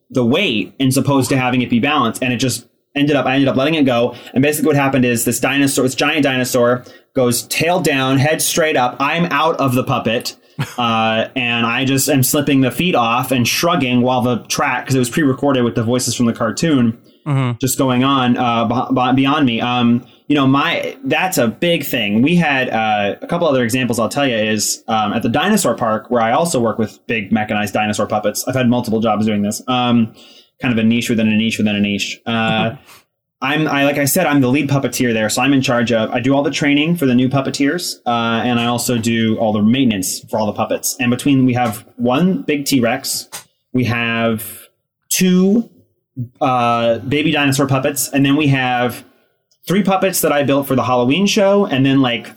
the weight as supposed to having it be balanced, and it just ended up. I ended up letting it go, and basically what happened is this dinosaur, this giant dinosaur, goes tail down, head straight up. I'm out of the puppet. Uh, and I just am slipping the feet off and shrugging while the track, because it was pre-recorded with the voices from the cartoon, just going on uh, beyond me. Um, you know, my that's a big thing. We had uh, a couple other examples. I'll tell you is um, at the dinosaur park where I also work with big mechanized dinosaur puppets. I've had multiple jobs doing this. Um, kind of a niche within a niche within a niche. Uh, I'm I like I said I'm the lead puppeteer there, so I'm in charge of I do all the training for the new puppeteers, uh, and I also do all the maintenance for all the puppets. And between we have one big T Rex, we have two uh, baby dinosaur puppets, and then we have three puppets that I built for the Halloween show, and then like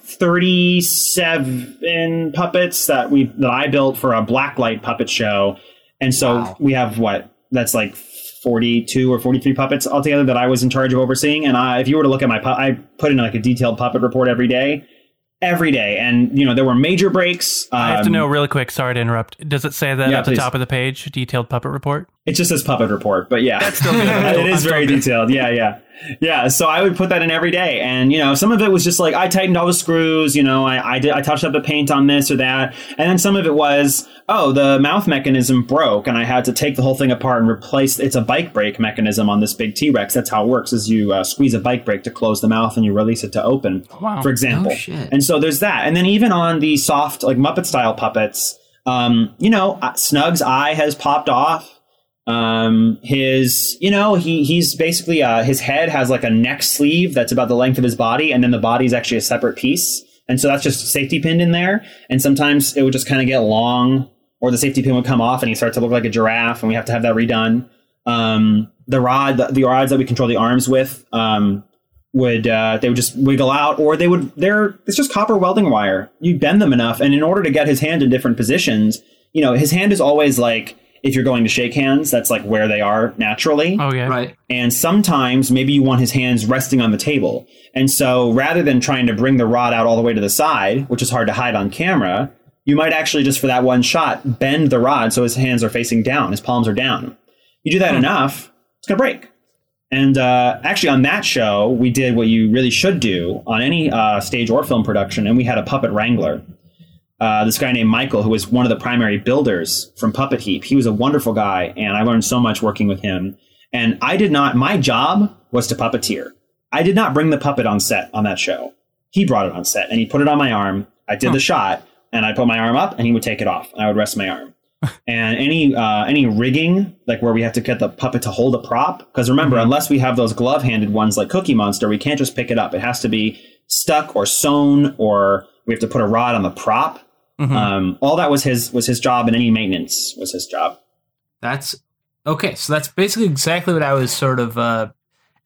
thirty-seven puppets that we that I built for a blacklight puppet show. And so Wow. we have what that's like forty-two or forty-three puppets altogether that I was in charge of overseeing. And I, if you were to look at my, pu- I put in like a detailed puppet report every day, every day. And you know there were major breaks. I have to um, know really quick. Sorry to interrupt. Does it say that Yeah, at the please. top of the page? Detailed puppet report. It just says puppet report, but yeah, That's still it is I'm very detailed. Yeah, yeah, yeah. So I would put that in every day, and you know, some of it was just like I tightened all the screws. You know, I I, did, I touched up the paint on this or that, and then some of it was oh the mouth mechanism broke, and I had to take the whole thing apart and replace. It's a bike brake mechanism on this big T Rex. That's how it works: is you uh, squeeze a bike brake to close the mouth, and you release it to open. Wow. For example, Oh, shit. and so there's that, and then even on the soft like Muppet style puppets. Um, you know, uh, Snug's eye has popped off. Um, his, you know, he he's basically uh, his head has like a neck sleeve that's about the length of his body, and then the body is actually a separate piece, and so that's just safety pinned in there. And sometimes it would just kind of get long, or the safety pin would come off, and he starts to look like a giraffe, and we have to have that redone. Um, the rod, the, the rods that we control the arms with, um, would uh, they would just wiggle out, or they would they're it's just copper welding wire. You bend them enough, and in order to get his hand in different positions, you know, his hand is always like if you're going to shake hands, that's like where they are naturally. Oh yeah. Right. And sometimes maybe you want his hands resting on the table. And so rather than trying to bring the rod out all the way to the side, which is hard to hide on camera, you might actually just for that one shot bend the rod so his hands are facing down, his palms are down. You do that enough, it's gonna break. And uh, actually, on that show, we did what you really should do on any uh, stage or film production, and we had a puppet wrangler. Uh, this guy named Michael, who was one of the primary builders from Puppet Heap. He was a wonderful guy, and I learned so much working with him. And I did not. My job was to puppeteer. I did not bring the puppet on set on that show. He brought it on set, and he put it on my arm. I did the shot, and I put my arm up, and he would take it off, and I would rest my arm. and any uh, any rigging, like where we have to get the puppet to hold a prop, because remember, unless we have those glove-handed ones like Cookie Monster, we can't just pick it up. It has to be stuck or sewn, or we have to put a rod on the prop. Um, all that was his was his job, and any maintenance was his job. That's okay. So that's basically exactly what I was sort of uh,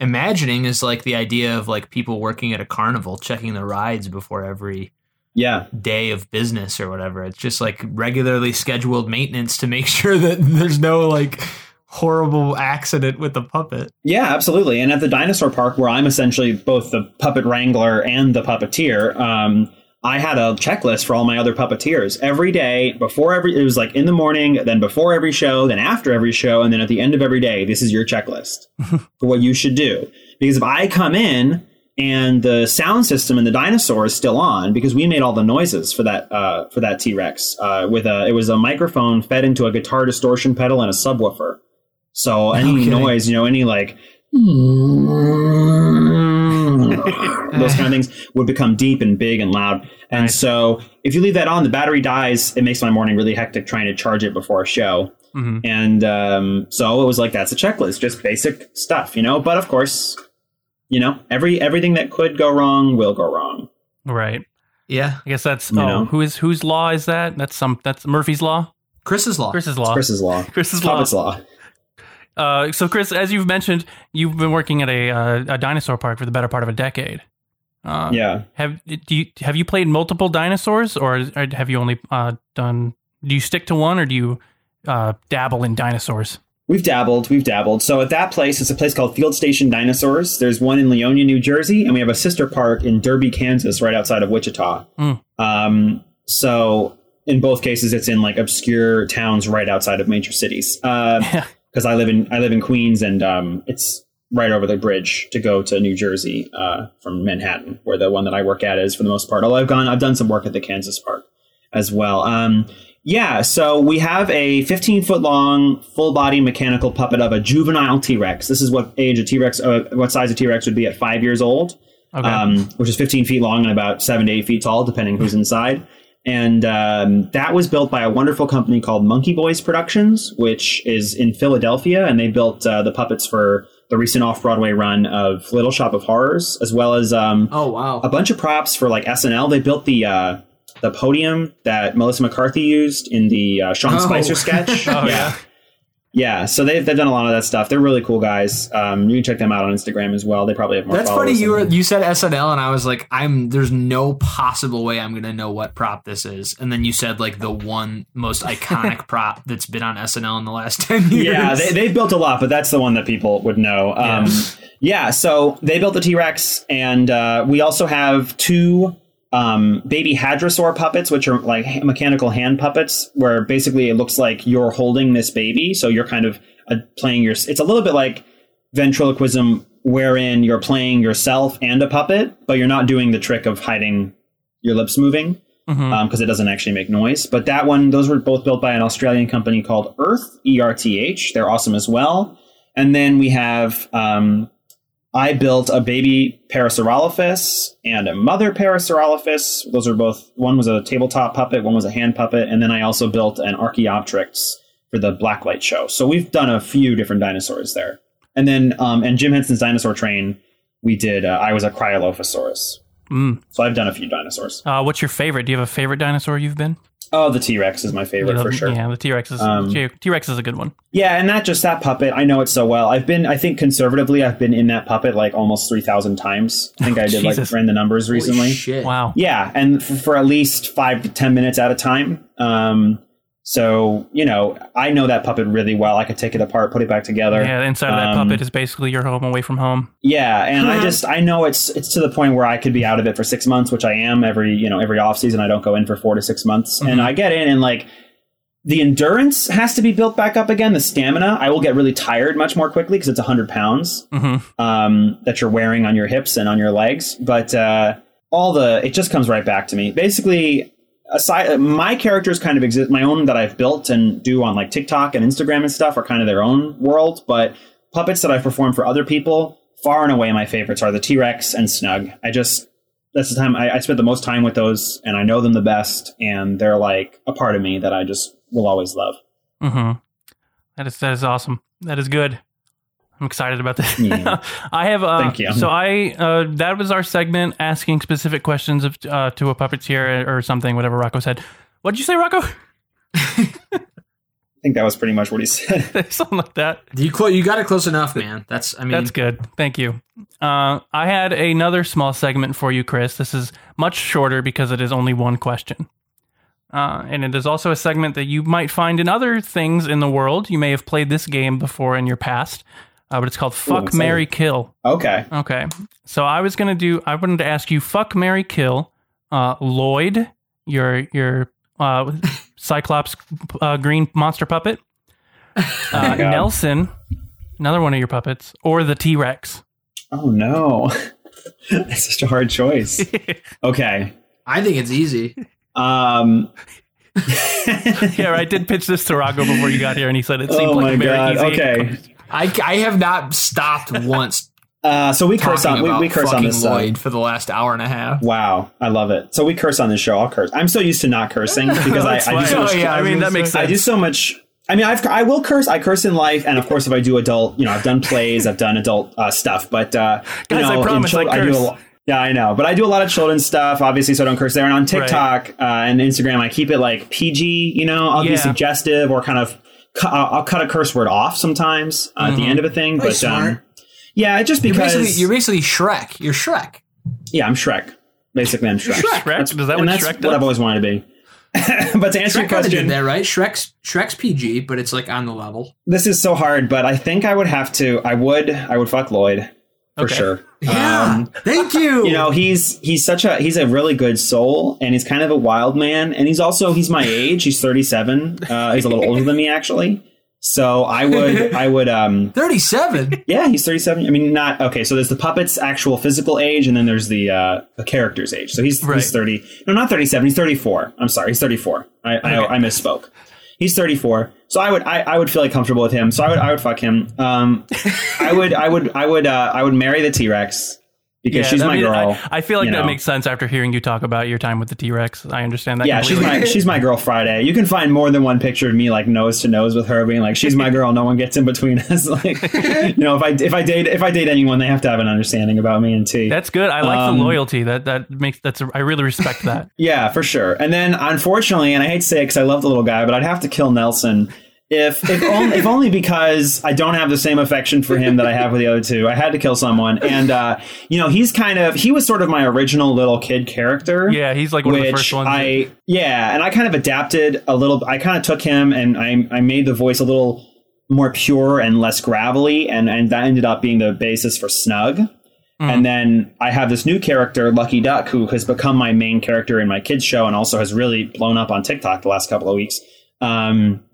imagining is like the idea of like people working at a carnival checking the rides before every Yeah, day of business or whatever. It's just like regularly scheduled maintenance to make sure that there's no like horrible accident with the puppet. Yeah, absolutely. And at the dinosaur park, where I'm essentially both the puppet wrangler and the puppeteer, um, I had a checklist for all my other puppeteers every day before every. It was like in the morning, then before every show, then after every show, and then at the end of every day. This is your checklist for what you should do. Because if I come in and the sound system and the dinosaur is still on, because we made all the noises for that uh, for that T Rex uh, with a it was a microphone fed into a guitar distortion pedal and a subwoofer. So any kidding. noise, you know, any like those kind of things would become deep and big and loud. And Nice. so if you leave that on, the battery dies. It makes my morning really hectic trying to charge it before a show. Mhm. And um, so it was like that's a checklist, just basic stuff, you know. But of course, you know, every everything that could go wrong will go wrong. Right. Yeah. I guess that's You oh, know? who is whose law is that? That's some that's Murphy's law. Chris's law. Chris's law. Chris's law. Chris's law. Puppet's law. Uh, so, Chris, as you've mentioned, you've been working at a uh, a dinosaur park for the better part of a decade. Uh, Yeah. Have do you have you played multiple dinosaurs, or, or have you only uh, done? Do you stick to one, or do you uh, dabble in dinosaurs? We've dabbled, we've dabbled. So at that place, it's a place called Field Station Dinosaurs. There's one in Leonia, New Jersey, and we have a sister park in Derby, Kansas, right outside of Wichita. Mm. Um, so in both cases, it's in like obscure towns right outside of major cities. Because I live in I live in Queens, and um, it's right over the bridge to go to New Jersey uh, from Manhattan, where the one that I work at is for the most part. Although I've gone, I've done some work at the Kansas park as well. Um, yeah, so we have a 15 foot long, full body mechanical puppet of a juvenile T Rex. This is what age a T Rex, uh, what size a T Rex would be at five years old, Okay. um, which is 15 feet long and about seven to eight feet tall, depending who's inside. And um, that was built by a wonderful company called Monkey Boys Productions, which is in Philadelphia, and they built uh, the puppets for the recent off Broadway run of Little Shop of Horrors, as well as um, Oh wow. a bunch of props for like SNL. They built the uh, the podium that Melissa McCarthy used in the uh, Sean Oh. Spicer sketch. Oh, yeah. Yeah. So they've they've done a lot of that stuff. They're really cool guys. Um, you can check them out on Instagram as well. They probably have more. That's funny. You were you said SNL, and I was like, I'm. There's no possible way I'm gonna know what prop this is. And then you said like the one most iconic prop that's been on SNL in the last ten years. Yeah, they, they built a lot, but that's the one that people would know. Um, yeah. so they built the T Rex, and uh, we also have two um, baby hadrosaur puppets, which are like mechanical hand puppets, where basically it looks like you're holding this baby. So you're kind of uh, playing your. It's a little bit like ventriloquism, wherein you're playing yourself and a puppet, but you're not doing the trick of hiding your lips moving because it doesn't actually make noise. But that one, those were both built by an Australian company called Erth, E R T H. They're awesome as well. And then we have, um, I built a baby Parasaurolophus and a mother Parasaurolophus. Those are both, one was a tabletop puppet, one was a hand puppet. And then I also built an Archaeopteryx for the Blacklight show. So we've done a few different dinosaurs there. And then, um, and Jim Henson's Dinosaur Train, we did, uh, I was a Cryolophosaurus. Mm. So I've done a few dinosaurs. Uh, what's your favorite? Do you have a favorite dinosaur you've been? Oh, the T Rex is my favorite You for sure. Yeah, the T Rex is Um, T Rex is a good one. Yeah, and not just that puppet. I know it so well. I've been, I think, conservatively, I've been in that puppet like almost three thousand times. I think I did like Jesus. ran the numbers Holy recently. shit. Wow. Yeah, and for, for at least five to ten minutes at a time. Um, so you know, I know that puppet really well. I could take it apart, put it back together. Yeah, the inside of that Um, puppet is basically your home away from home. Yeah, and I just I know it's it's to the point where I could be out of it for six months, which I am every you know every off season. I don't go in for four to six months, and I get in and like the endurance has to be built back up again. The stamina, I will get really tired much more quickly because it's a 100 pounds um, that you're wearing on your hips and on your legs. But uh, all the, it just comes right back to me. Basically, aside, my characters kind of exist, my own that I've built and do on like TikTok and Instagram and stuff are kind of their own world. But puppets that I've performed for other people, far and away my favorites are the T Rex and Snug. I just, that's the time I, I spent the most time with those and I know them the best and they're like a part of me that I just will always love. Mm-hmm. That is that is awesome. That is good. I'm excited about this. Yeah. I have. Uh, Thank you. So I uh, that was our segment asking specific questions of uh, to a puppeteer or something. Whatever Rocco said. What did you say, Rocco? I think that was pretty much what he said. something like that. You clo- you got it close enough, man. That's I mean That's good. Thank you. Uh, I had another small segment for you, Chris. This is much shorter because it is only one question. Uh, and it is also a segment that you might find in other things in the world. You may have played this game before in your past, uh, but it's called Fuck, excited. Mary Kill. okay. Okay. So I was gonna do. I wanted to ask you, fuck, Mary, kill, uh, Lloyd, your your uh, Cyclops uh, green monster puppet, uh, Nelson, another one of your puppets, or the T Rex. Oh no. That's such a hard choice. Okay. I think it's easy. Um yeah, I did pitch this to Rocco before you got here, and he said it seemed Oh like my a very god. easy. Okay. I, I have not stopped once Uh so we curse on we, about we curse on fucking this uh, Lloyd for the last hour and a half. Wow, I love it. So we curse on this show. I'll curse. I'm so used to not cursing because I, I do so much Oh, yeah, I mean, that makes sense. I do so much. I mean, I've, I will curse. I curse in life, and of course, if I do adult, you know, I've done plays, I've done adult uh, stuff. But uh, you Guys, I know, in promise I chil- do a curse. yeah, I know, but I do a lot of children's stuff, obviously, so I don't curse there. And on TikTok uh, and Instagram, I keep it like PG. You know, I'll Yeah. be suggestive or kind of. Cu- I'll I'll cut a curse word off sometimes uh, at the end of a thing, Very but smart. um, yeah, just You're because basically, you're basically Shrek. You're Shrek. yeah, I'm Shrek. Basically, I'm Shrek. Shrek. Shrek? Is that and what that's Shrek what? I've always wanted to be. but to answer your Shrek kind of did question, that, right? Shrek's Shrek's PG, but it's like on the level. this is so hard. But I think I would have to. I would. I would fuck Lloyd for Okay. sure. Yeah. Um, Thank you. you know, he's he's such a he's a really good soul, and he's kind of a wild man, and he's also he's my age. He's thirty seven. Uh, he's a little older than me actually. So I would I would um 37. yeah he's thirty seven. I mean not okay. So there's the puppet's actual physical age, and then there's the uh, the character's age. So he's Right. he's thirty. No, not thirty seven. He's thirty four. I'm sorry. He's thirty four. I, I I misspoke. He's 34, so I would I, I would feel like comfortable with him. So I would I would fuck him. Um, I would I would I would uh, I would marry the T Rex because she's I my mean, girl. I, I feel like that know. makes sense after hearing you talk about your time with the T Rex. I understand that. Yeah, she's my she's my girl Friday. You can find more than one picture of me like nose to nose with her, being like, "She's my girl. No one gets in between us." like, you know, if I if I date if I date anyone, they have to have an understanding about me and T. That's good. I like Um, the loyalty. That that makes that's. A, I really respect that. Yeah, for sure. And then, unfortunately, and I hate to say it because I love the little guy, but I'd have to kill Nelson. If if only, if only because I don't have the same affection for him that I have with the other two. I had to kill someone, and uh, you know he's kind of he was sort of my original little kid character. Yeah, he's like one of the which first ones. I yeah, and I kind of adapted a little. I kind of took him and I I made the voice a little more pure and less gravelly, and and that ended up being the basis for Snug. Mm-hmm. And then I have this new character, Lucky Duck, who has become my main character in my kids show, and also has really blown up on TikTok the last couple of weeks. Um,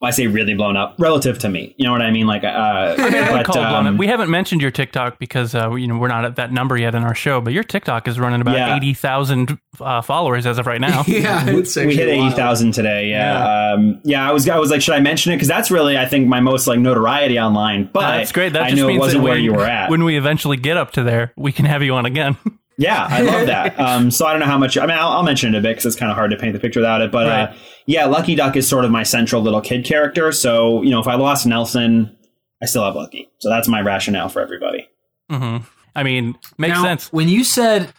I say really blown up relative to me. You know what I mean? Like, uh, I would but, call um. We haven't mentioned your TikTok because uh, you know we're not at that number yet in our show, but your TikTok is running about Yeah. eighty thousand uh, followers as of right now. yeah, it's we hit eighty wild. today. Yeah, yeah. Um, yeah. I was, I was like, should I mention it? Because that's really, I think, my most like notoriety online. But that's great. That I just knew it wasn't where when, you were at. When we eventually get up to there, we can have you on again. Yeah, I love that. Um, so I don't know how much. I mean, I'll, I'll mention it a bit because it's kind of hard to paint the picture without it. But uh, yeah, Lucky Duck is sort of my central little kid character. So you know, if I lost Nelson, I still have Lucky. So that's my rationale for everybody. hmm I mean, makes Now, sense. When you said,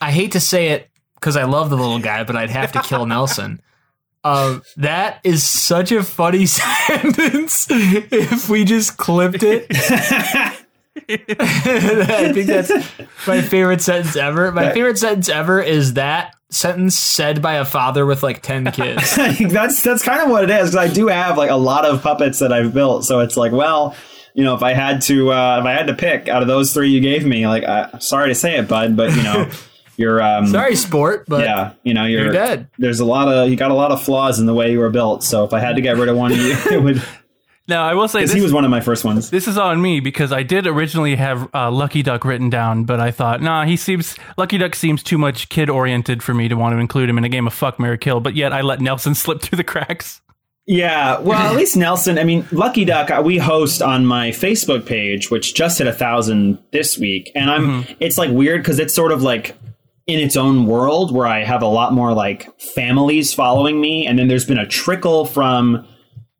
I hate to say it because I love the little guy, but I'd have to kill Nelson. Uh, that is such a funny sentence. if we just clipped it, I think that's my favorite sentence ever. My favorite sentence ever is that sentence said by a father with like ten kids. that's that's kind of what it is. Because I do have like a lot of puppets that I've built. So it's like, well, you know, if I had to, uh, if I had to pick out of those three you gave me, like, uh, sorry to say it, bud, but you know. you're um, Sorry, sport, but yeah, you know, you're, you're dead. There's a lot of you got a lot of flaws in the way you were built. So if I had to get rid of one of you, it would. Now, I will say this, he was one of my first ones. this is on me because I did originally have uh, Lucky Duck written down, but I thought, nah, he seems Lucky Duck seems too much kid oriented for me to want to include him in a game of fuck Mary Kill. But yet I let Nelson slip through the cracks. Yeah, well, at least Nelson. I mean, Lucky Duck. uh, We host on my Facebook page, which just hit a thousand this week, and I'm. It's like weird because it's sort of like in its own world where I have a lot more like families following me, and then there's been a trickle from.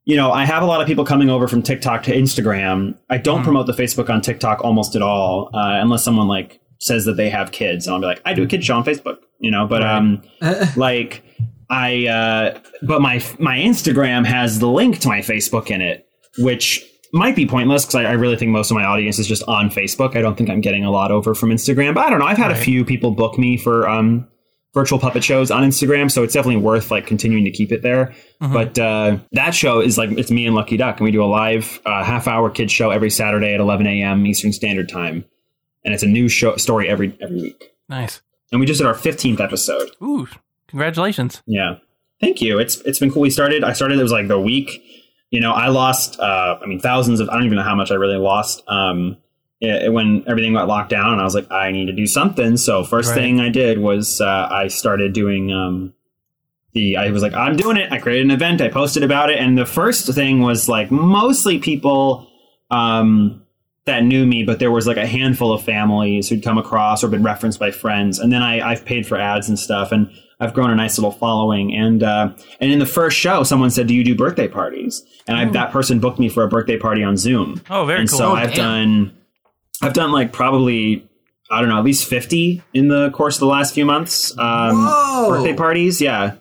You know, I have a lot of people coming over from TikTok to Instagram. I don't promote the Facebook on TikTok almost at all, uh, unless someone like says that they have kids, and I'll be like, I do a kid show on Facebook. You know, but um, like I uh but my my Instagram has the link to my Facebook in it, which might be pointless because I, I really think most of my audience is just on Facebook. I don't think I'm getting a lot over from Instagram, but I don't know. I've had a few people book me for um virtual puppet shows on Instagram, so it's definitely worth like continuing to keep it there. But uh, that show is like it's me and Lucky Duck, and we do a live uh, half hour kids show every Saturday at 11 a.m. Eastern Standard Time, and it's a new show story every every week. Nice. And we just did our 15th episode. Ooh, congratulations. Yeah. Thank you. It's it's been cool. We started I started it was like the week. You know, I lost uh I mean thousands of I don't even know how much I really lost. Um it, when everything got locked down and I was like I need to do something. So first Right. thing I did was uh I started doing um the I was like I'm doing it. I created an event, I posted about it and the first thing was like mostly people um that knew me, but there was like a handful of families who'd come across or been referenced by friends. And then I, I've paid for ads and stuff, and I've grown a nice little following. And uh, and in the first show, someone said, "Do you do birthday parties?" And I, that person booked me for a birthday party on Zoom. Oh, very and cool. so Oh, I've damn. done, I've done like probably I don't know at least fifty in the course of the last few months. Um, Whoa. birthday parties, yeah.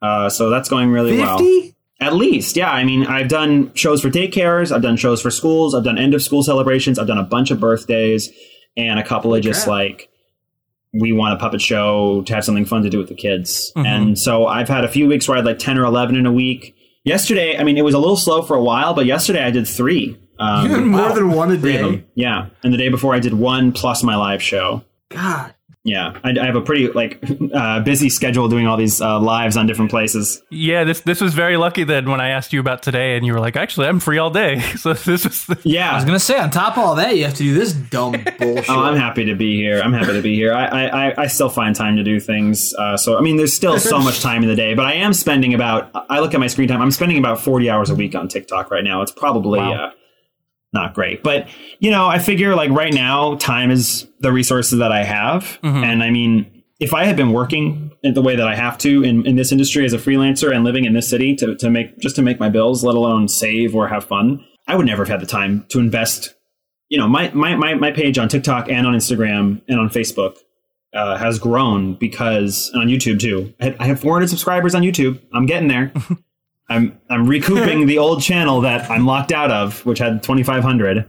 Uh, so that's going really well. Fifty? At least, yeah. I mean, I've done shows for daycares, I've done shows for schools, I've done end of school celebrations, I've done a bunch of birthdays, and a couple of just crap. like we want a puppet show to have something fun to do with the kids. Mhm. And so I've had a few weeks where I had like ten or eleven in a week. Yesterday, I mean, it was a little slow for a while, but yesterday I did three. Um, You had more wow. than one a of day. them. Yeah, and the day before I did one plus my live show. God. Yeah, I, I have a pretty like uh, busy schedule doing all these uh, lives on different places. Yeah, this this was very lucky then when I asked you about today, and you were like, "Actually, I'm free all day." So this was the, Yeah, I was gonna say, on top of all that, you have to do this dumb bullshit. Oh, I'm happy to be here. I'm happy to be here. I, I, I- I still find time to do things. Uh, so, I mean, there's still so much time in the day, but I am spending about, I look at my screen time, I'm spending about 40 hours a week on TikTok right now. It's probably Wow. Not great. But, you know, I figure like right now, time is the resources that I have. And I mean, if I had been working in the way that I have to in, in this industry as a freelancer and living in this city to, to make, just to make my bills, let alone save or have fun, I would never have had the time to invest you know, my, my, my, my page on TikTok and on Instagram and on Facebook uh, has grown because and on YouTube too. I, I have 400 subscribers on YouTube. I'm getting there. I'm I'm recouping the old channel that I'm locked out of, which had 2,500.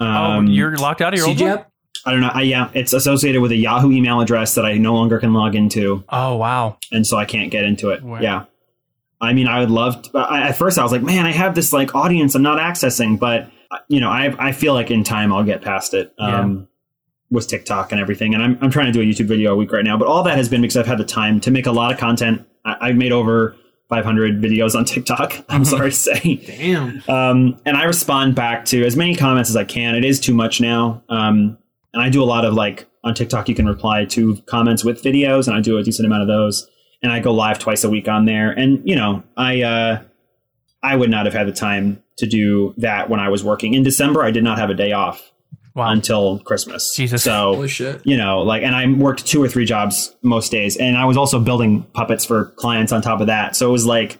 oh, Um, you're locked out of your old one? I don't know. I, yeah, it's associated with a Yahoo email address that I no longer can log into, Oh wow, and so I can't get into it. Wow. Yeah. I mean, I would love. To, I, at first, I was like, "Man, I have this like audience I'm not accessing," but uh, you know, I I feel like in time I'll get past it. Um, with TikTok and everything, and I'm I'm trying to do a YouTube video a week right now. But all that has been because I've had the time to make a lot of content. I, I've made over 500 videos on TikTok. I'm sorry to say. Damn. Um, and I respond back to as many comments as I can. It is too much now. Um, and I do a lot of like on TikTok, you can reply to comments with videos, and I do a decent amount of those. And I go live twice a week on there. And you know, I uh, I would not have had the time to do that when I was working in December. I did not have a day off wow. until Christmas. Jesus. So Holy shit. you know, like, and I worked two or three jobs most days, and I was also building puppets for clients on top of that. So it was like,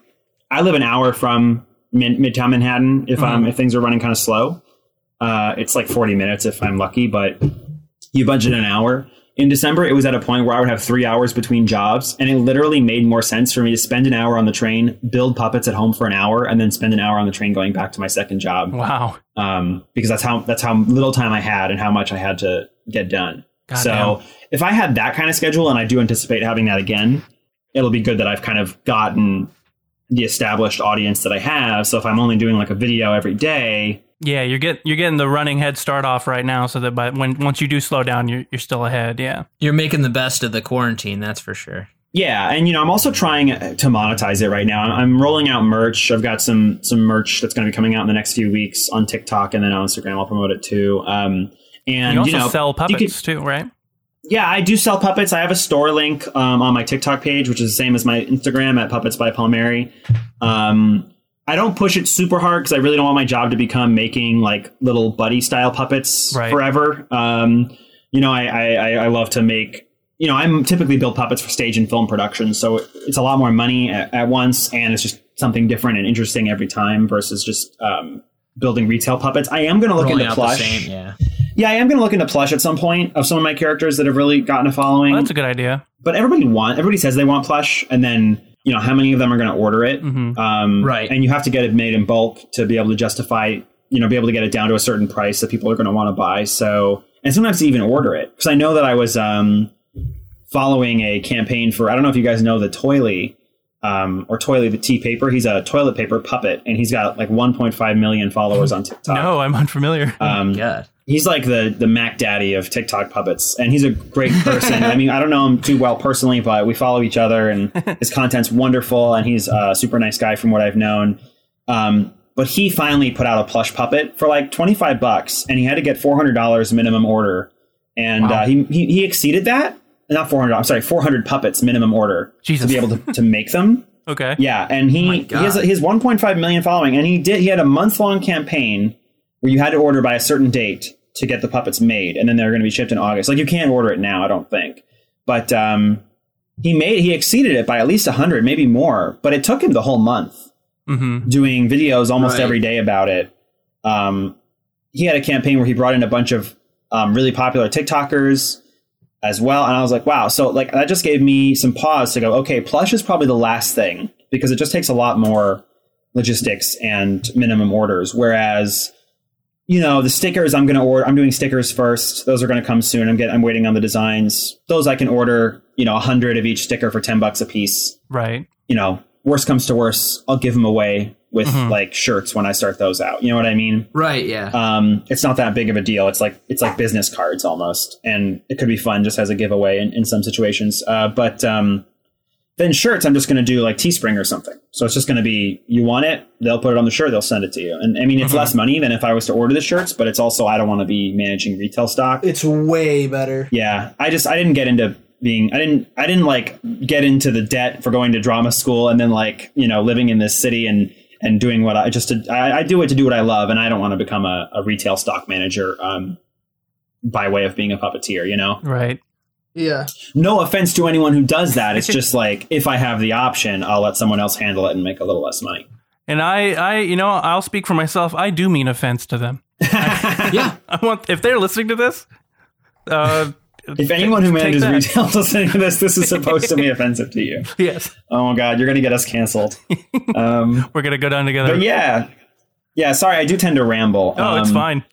I live an hour from mid- Midtown Manhattan. If I'm if things are running kind of slow, uh, it's like 40 minutes if I'm lucky, but you budget an hour. In December, it was at a point where I would have three hours between jobs, and it literally made more sense for me to spend an hour on the train, build puppets at home for an hour, and then spend an hour on the train going back to my second job wow. um, because that's how that's how little time I had and how much I had to get done. Goddamn. so if I had that kind of schedule, and I do anticipate having that again, it'll be good that I've kind of gotten the established audience that I have. So if I'm only doing like a video every day, Yeah, you're get you're getting the running head start off right now, so that by when once you do slow down, you're you're still ahead. Yeah. You're making the best of the quarantine, that's for sure. Yeah, and you know, I'm also trying to monetize it right now. I'm rolling out merch. I've got some some merch that's going to be coming out in the next few weeks on TikTok and then on Instagram. I'll promote it too. Um, and You also know, sell puppets could- too, right? yeah, I do sell puppets. I have a store link um, on my TikTok page, which is the same as my Instagram at Puppets by Palmieri. Um, I don't push it super hard because I really don't want my job to become making like little buddy style puppets Right. forever. Um, you know, I, I, I love to make. You know, I'm typically build puppets for stage and film production, so it's a lot more money at, at once, and it's just something different and interesting every time versus just um, building retail puppets. I am going to look Rolling into plush. same, yeah. Yeah, I am going to look into plush at some point of some of my characters that have really gotten a following. Well, that's a good idea. but everybody want everybody says they want plush, and then you know how many of them are going to order it, Mhm. um, Right. And you have to get it made in bulk to be able to justify, you know, be able to get it down to a certain price that people are going to want to buy. So, and sometimes even order it because I know that I was um, following a campaign for I don't know if you guys know the Toily. Um, or toilet the tea paper. He's a toilet paper puppet, and he's got like 1.5 million followers on TikTok. No, I'm unfamiliar. Um, God. he's like the the Mac Daddy of TikTok puppets, and he's a great person. I mean, I don't know him too well personally, but we follow each other, and his content's wonderful, and he's a super nice guy from what I've known. Um, but he finally put out a plush puppet for like twenty five bucks, and he had to get four hundred dollars minimum order, and Wow. uh, he, he he exceeded that. Not four hundred. I'm sorry, four hundred puppets minimum order Jesus. to be able to, to make them. okay. Yeah, and he, my he has God. he has 1.5 million following, and he did he had a month long campaign where you had to order by a certain date to get the puppets made, and then they're going to be shipped in August. Like you can't order it now, I don't think, but um, he made he exceeded it by at least 100, maybe more. But it took him the whole month Mm-hmm. doing videos almost Right. every day about it. Um, he had a campaign where he brought in a bunch of um, really popular TikTokers as well, and I was like, wow. So like that just gave me some pause to go, okay, plush is probably the last thing because it just takes a lot more logistics and minimum orders. Whereas, you know, the stickers I'm going to order, I'm doing stickers first. Those are going to come soon. I'm getting, I'm waiting on the designs. Those I can order, you know, a hundred of each sticker for ten bucks a piece Right. you know, worst comes to worst, I'll give them away with Mhm. like shirts when I start those out. You know what I mean? Right, yeah. Um, it's not that big of a deal. It's like it's like business cards almost, and it could be fun just as a giveaway in, in some situations. Uh, but um, then shirts, I'm just going to do like Teespring or something. So it's just going to be you want it, they'll put it on the shirt, they'll send it to you. And I mean, it's Mhm. less money than if I was to order the shirts, but it's also I don't want to be managing retail stock. It's way better. Yeah, I just I didn't get into being I didn't I didn't like get into the debt for going to drama school and then like you know living in this city and and doing what I just did, I, I do it to do what I love and I don't want to become a, a retail stock manager um, by way of being a puppeteer. You know, Right. Yeah. no offense to anyone who does that. It's just like if I have the option, I'll let someone else handle it and make a little less money. And I, I, you know, I'll speak for myself. I do mean offense to them. yeah. I want if they're listening to this. Uh, If anyone who manages retail is listening to this, this is supposed to be offensive to you. yes, Oh my god, you're gonna get us canceled. Um, we're gonna go down together. But yeah, yeah. Sorry, I do tend to ramble. Oh, it's Um, fine.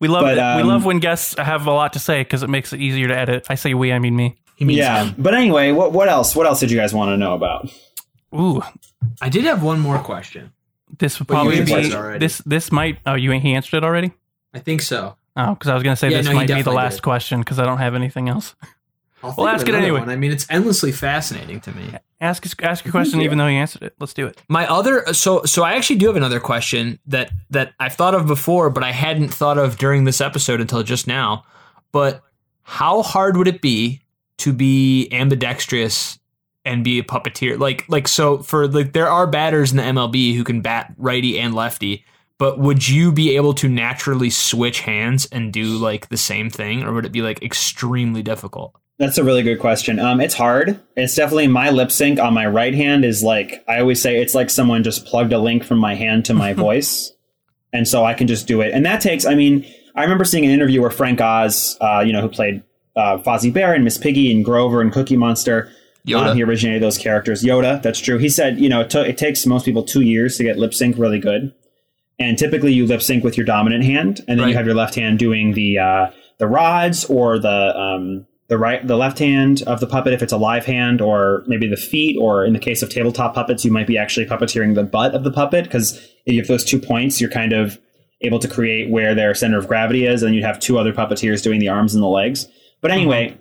We love but, it. we um, love when guests have a lot to say because it makes it easier to edit. I say we, I mean me. He means Yeah, him. but anyway, what what else? What else did you guys want to know about? Ooh, I did have one more question. this would probably be this. This might. Oh, you he answered it already. I think so. Oh, because I was gonna say Yeah, this no, might be the last did. question because I don't have anything else. I'll Well, think ask it another anyway. one. I mean, it's endlessly fascinating to me. Ask his- ask your question, even though he answered it. Let's do it. My other so so I actually do have another question that that I've thought of before, but I hadn't thought of during this episode until just now. But how hard would it be to be ambidextrous and be a puppeteer? Like like so for like there are batters in the MLB who can bat righty and lefty, but would you be able to naturally switch hands and do like the same thing, or would it be like extremely difficult? That's a really good question. Um, it's hard. It's definitely my lip sync on my right hand is like I always say it's like someone just plugged a link from my hand to my voice, and so I can just do it. And that takes. I mean, I remember seeing an interview where Frank Oz, uh, you know, who played uh, Fozzie Bear and Miss Piggy and Grover and Cookie Monster. Yoda. Um, he originated those characters. Yoda, that's true. He said, you know, it, took it takes most people two years to get lip sync really good, and typically you lip sync with your dominant hand, and then Right. you have your left hand doing the uh, the rods or the um, the right the left hand of the puppet if it's a live hand, or maybe the feet, or in the case of tabletop puppets, you might be actually puppeteering the butt of the puppet because if you have those two points, you're kind of able to create where their center of gravity is, and you'd have two other puppeteers doing the arms and the legs. But anyway,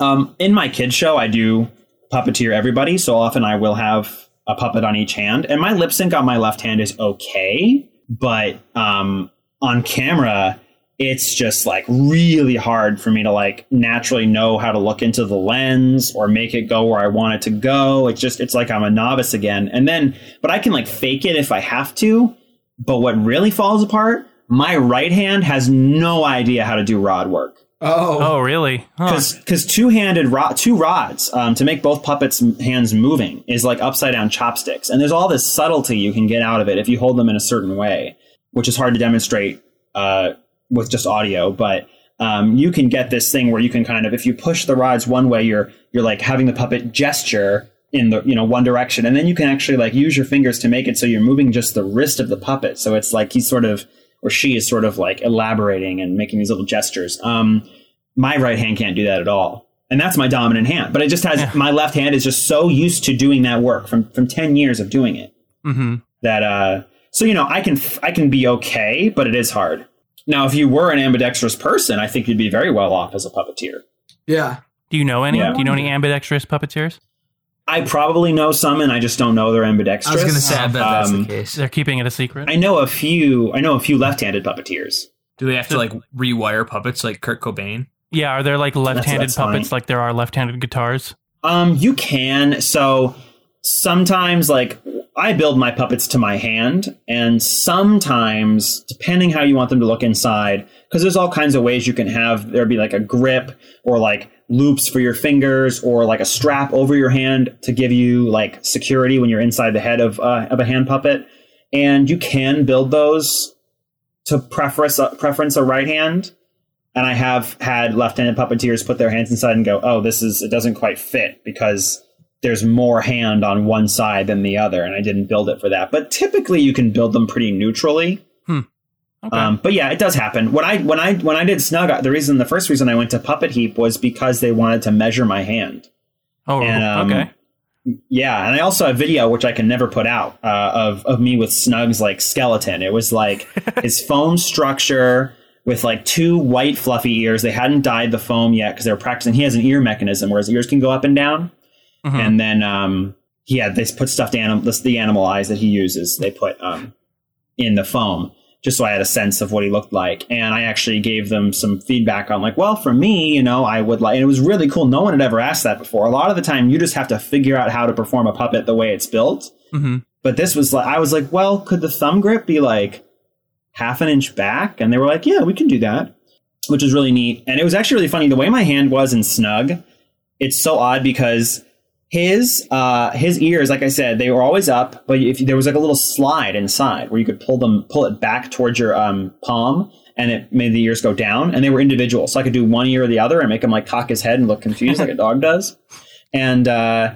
um, in my kids show, I do puppeteer everybody, so often I will have a puppet on each hand, and my lip sync on my left hand is okay, but um, on camera it's just like really hard for me to like naturally know how to look into the lens or make it go where I want it to go. It's just it's like I'm a novice again. And then but I can like fake it if I have to. But what really falls apart, my right hand has no idea how to do rod work. Oh. Oh, really? Huh. Because because two handed rod two rods um, to make both puppets' hands moving is like upside down chopsticks, and there's all this subtlety you can get out of it if you hold them in a certain way, which is hard to demonstrate uh, with just audio. But um, you can get this thing where you can kind of if you push the rods one way, you're you're like having the puppet gesture in the you know one direction, and then you can actually like use your fingers to make it so you're moving just the wrist of the puppet. So it's like he's sort of or she is sort of like elaborating and making these little gestures. Um, my right hand can't do that at all. And that's my dominant hand. But it just has my left hand is just so used to doing that work from from 10 years of doing it hmm that uh so you know, I can I can be okay, but it is hard. Now, if you were an ambidextrous person, I think you'd be very well off as a puppeteer. Yeah. Do you know any? Yeah. Do you know any ambidextrous puppeteers? I probably know some and I just don't know they're ambidextrous. I was gonna say, I bet that's Um, the case. They're keeping it a secret. I know a few I know a few left-handed puppeteers. Do they have to like rewire puppets like Kurt Cobain? yeah, are there like left-handed that's puppets fine. like there are left-handed guitars? Um, you can. So sometimes, like, I build my puppets to my hand, and sometimes, depending how you want them to look inside, because there's all kinds of ways you can have there be like a grip or like loops for your fingers or like a strap over your hand to give you like security when you're inside the head of uh, of a hand puppet, and you can build those to preference preference a right hand and I have had left-handed puppeteers put their hands inside and go, "Oh, this is it doesn't quite fit because there's more hand on one side than the other, and I didn't build it for that." But typically, you can build them pretty neutrally. Okay. Um, but yeah, it does happen. When I when I when I did Snug, the reason the first reason I went to Puppet Heap was because they wanted to measure my hand. oh, and, um, okay. Yeah, and I also have a video which I can never put out uh, of of me with Snug's like skeleton. It was like his foam structure with like two white fluffy ears. They hadn't dyed the foam yet because they were practicing. He has an ear mechanism where his ears can go up and down, Mhm. and then um, he had they put stuffed animal this the animal eyes that he uses. They put um, in the foam just so I had a sense of what he looked like. And I actually gave them some feedback on like, well, for me, you know, I would like, and it was really cool. No one had ever asked that before. A lot of the time, you just have to figure out how to perform a puppet the way it's built. hmm But this was like, I was like, well, could the thumb grip be like half an inch back? And they were like, yeah, we can do that, which was really neat. And it was actually really funny. The way my hand was in Snug, it's so odd because his uh, his ears, like I said, they were always up, but if there was like a little slide inside where you could pull them, pull it back towards your um, palm, and it made the ears go down, and they were individual. So I could do one ear or the other and make him like cock his head and look confused like a dog does. And uh,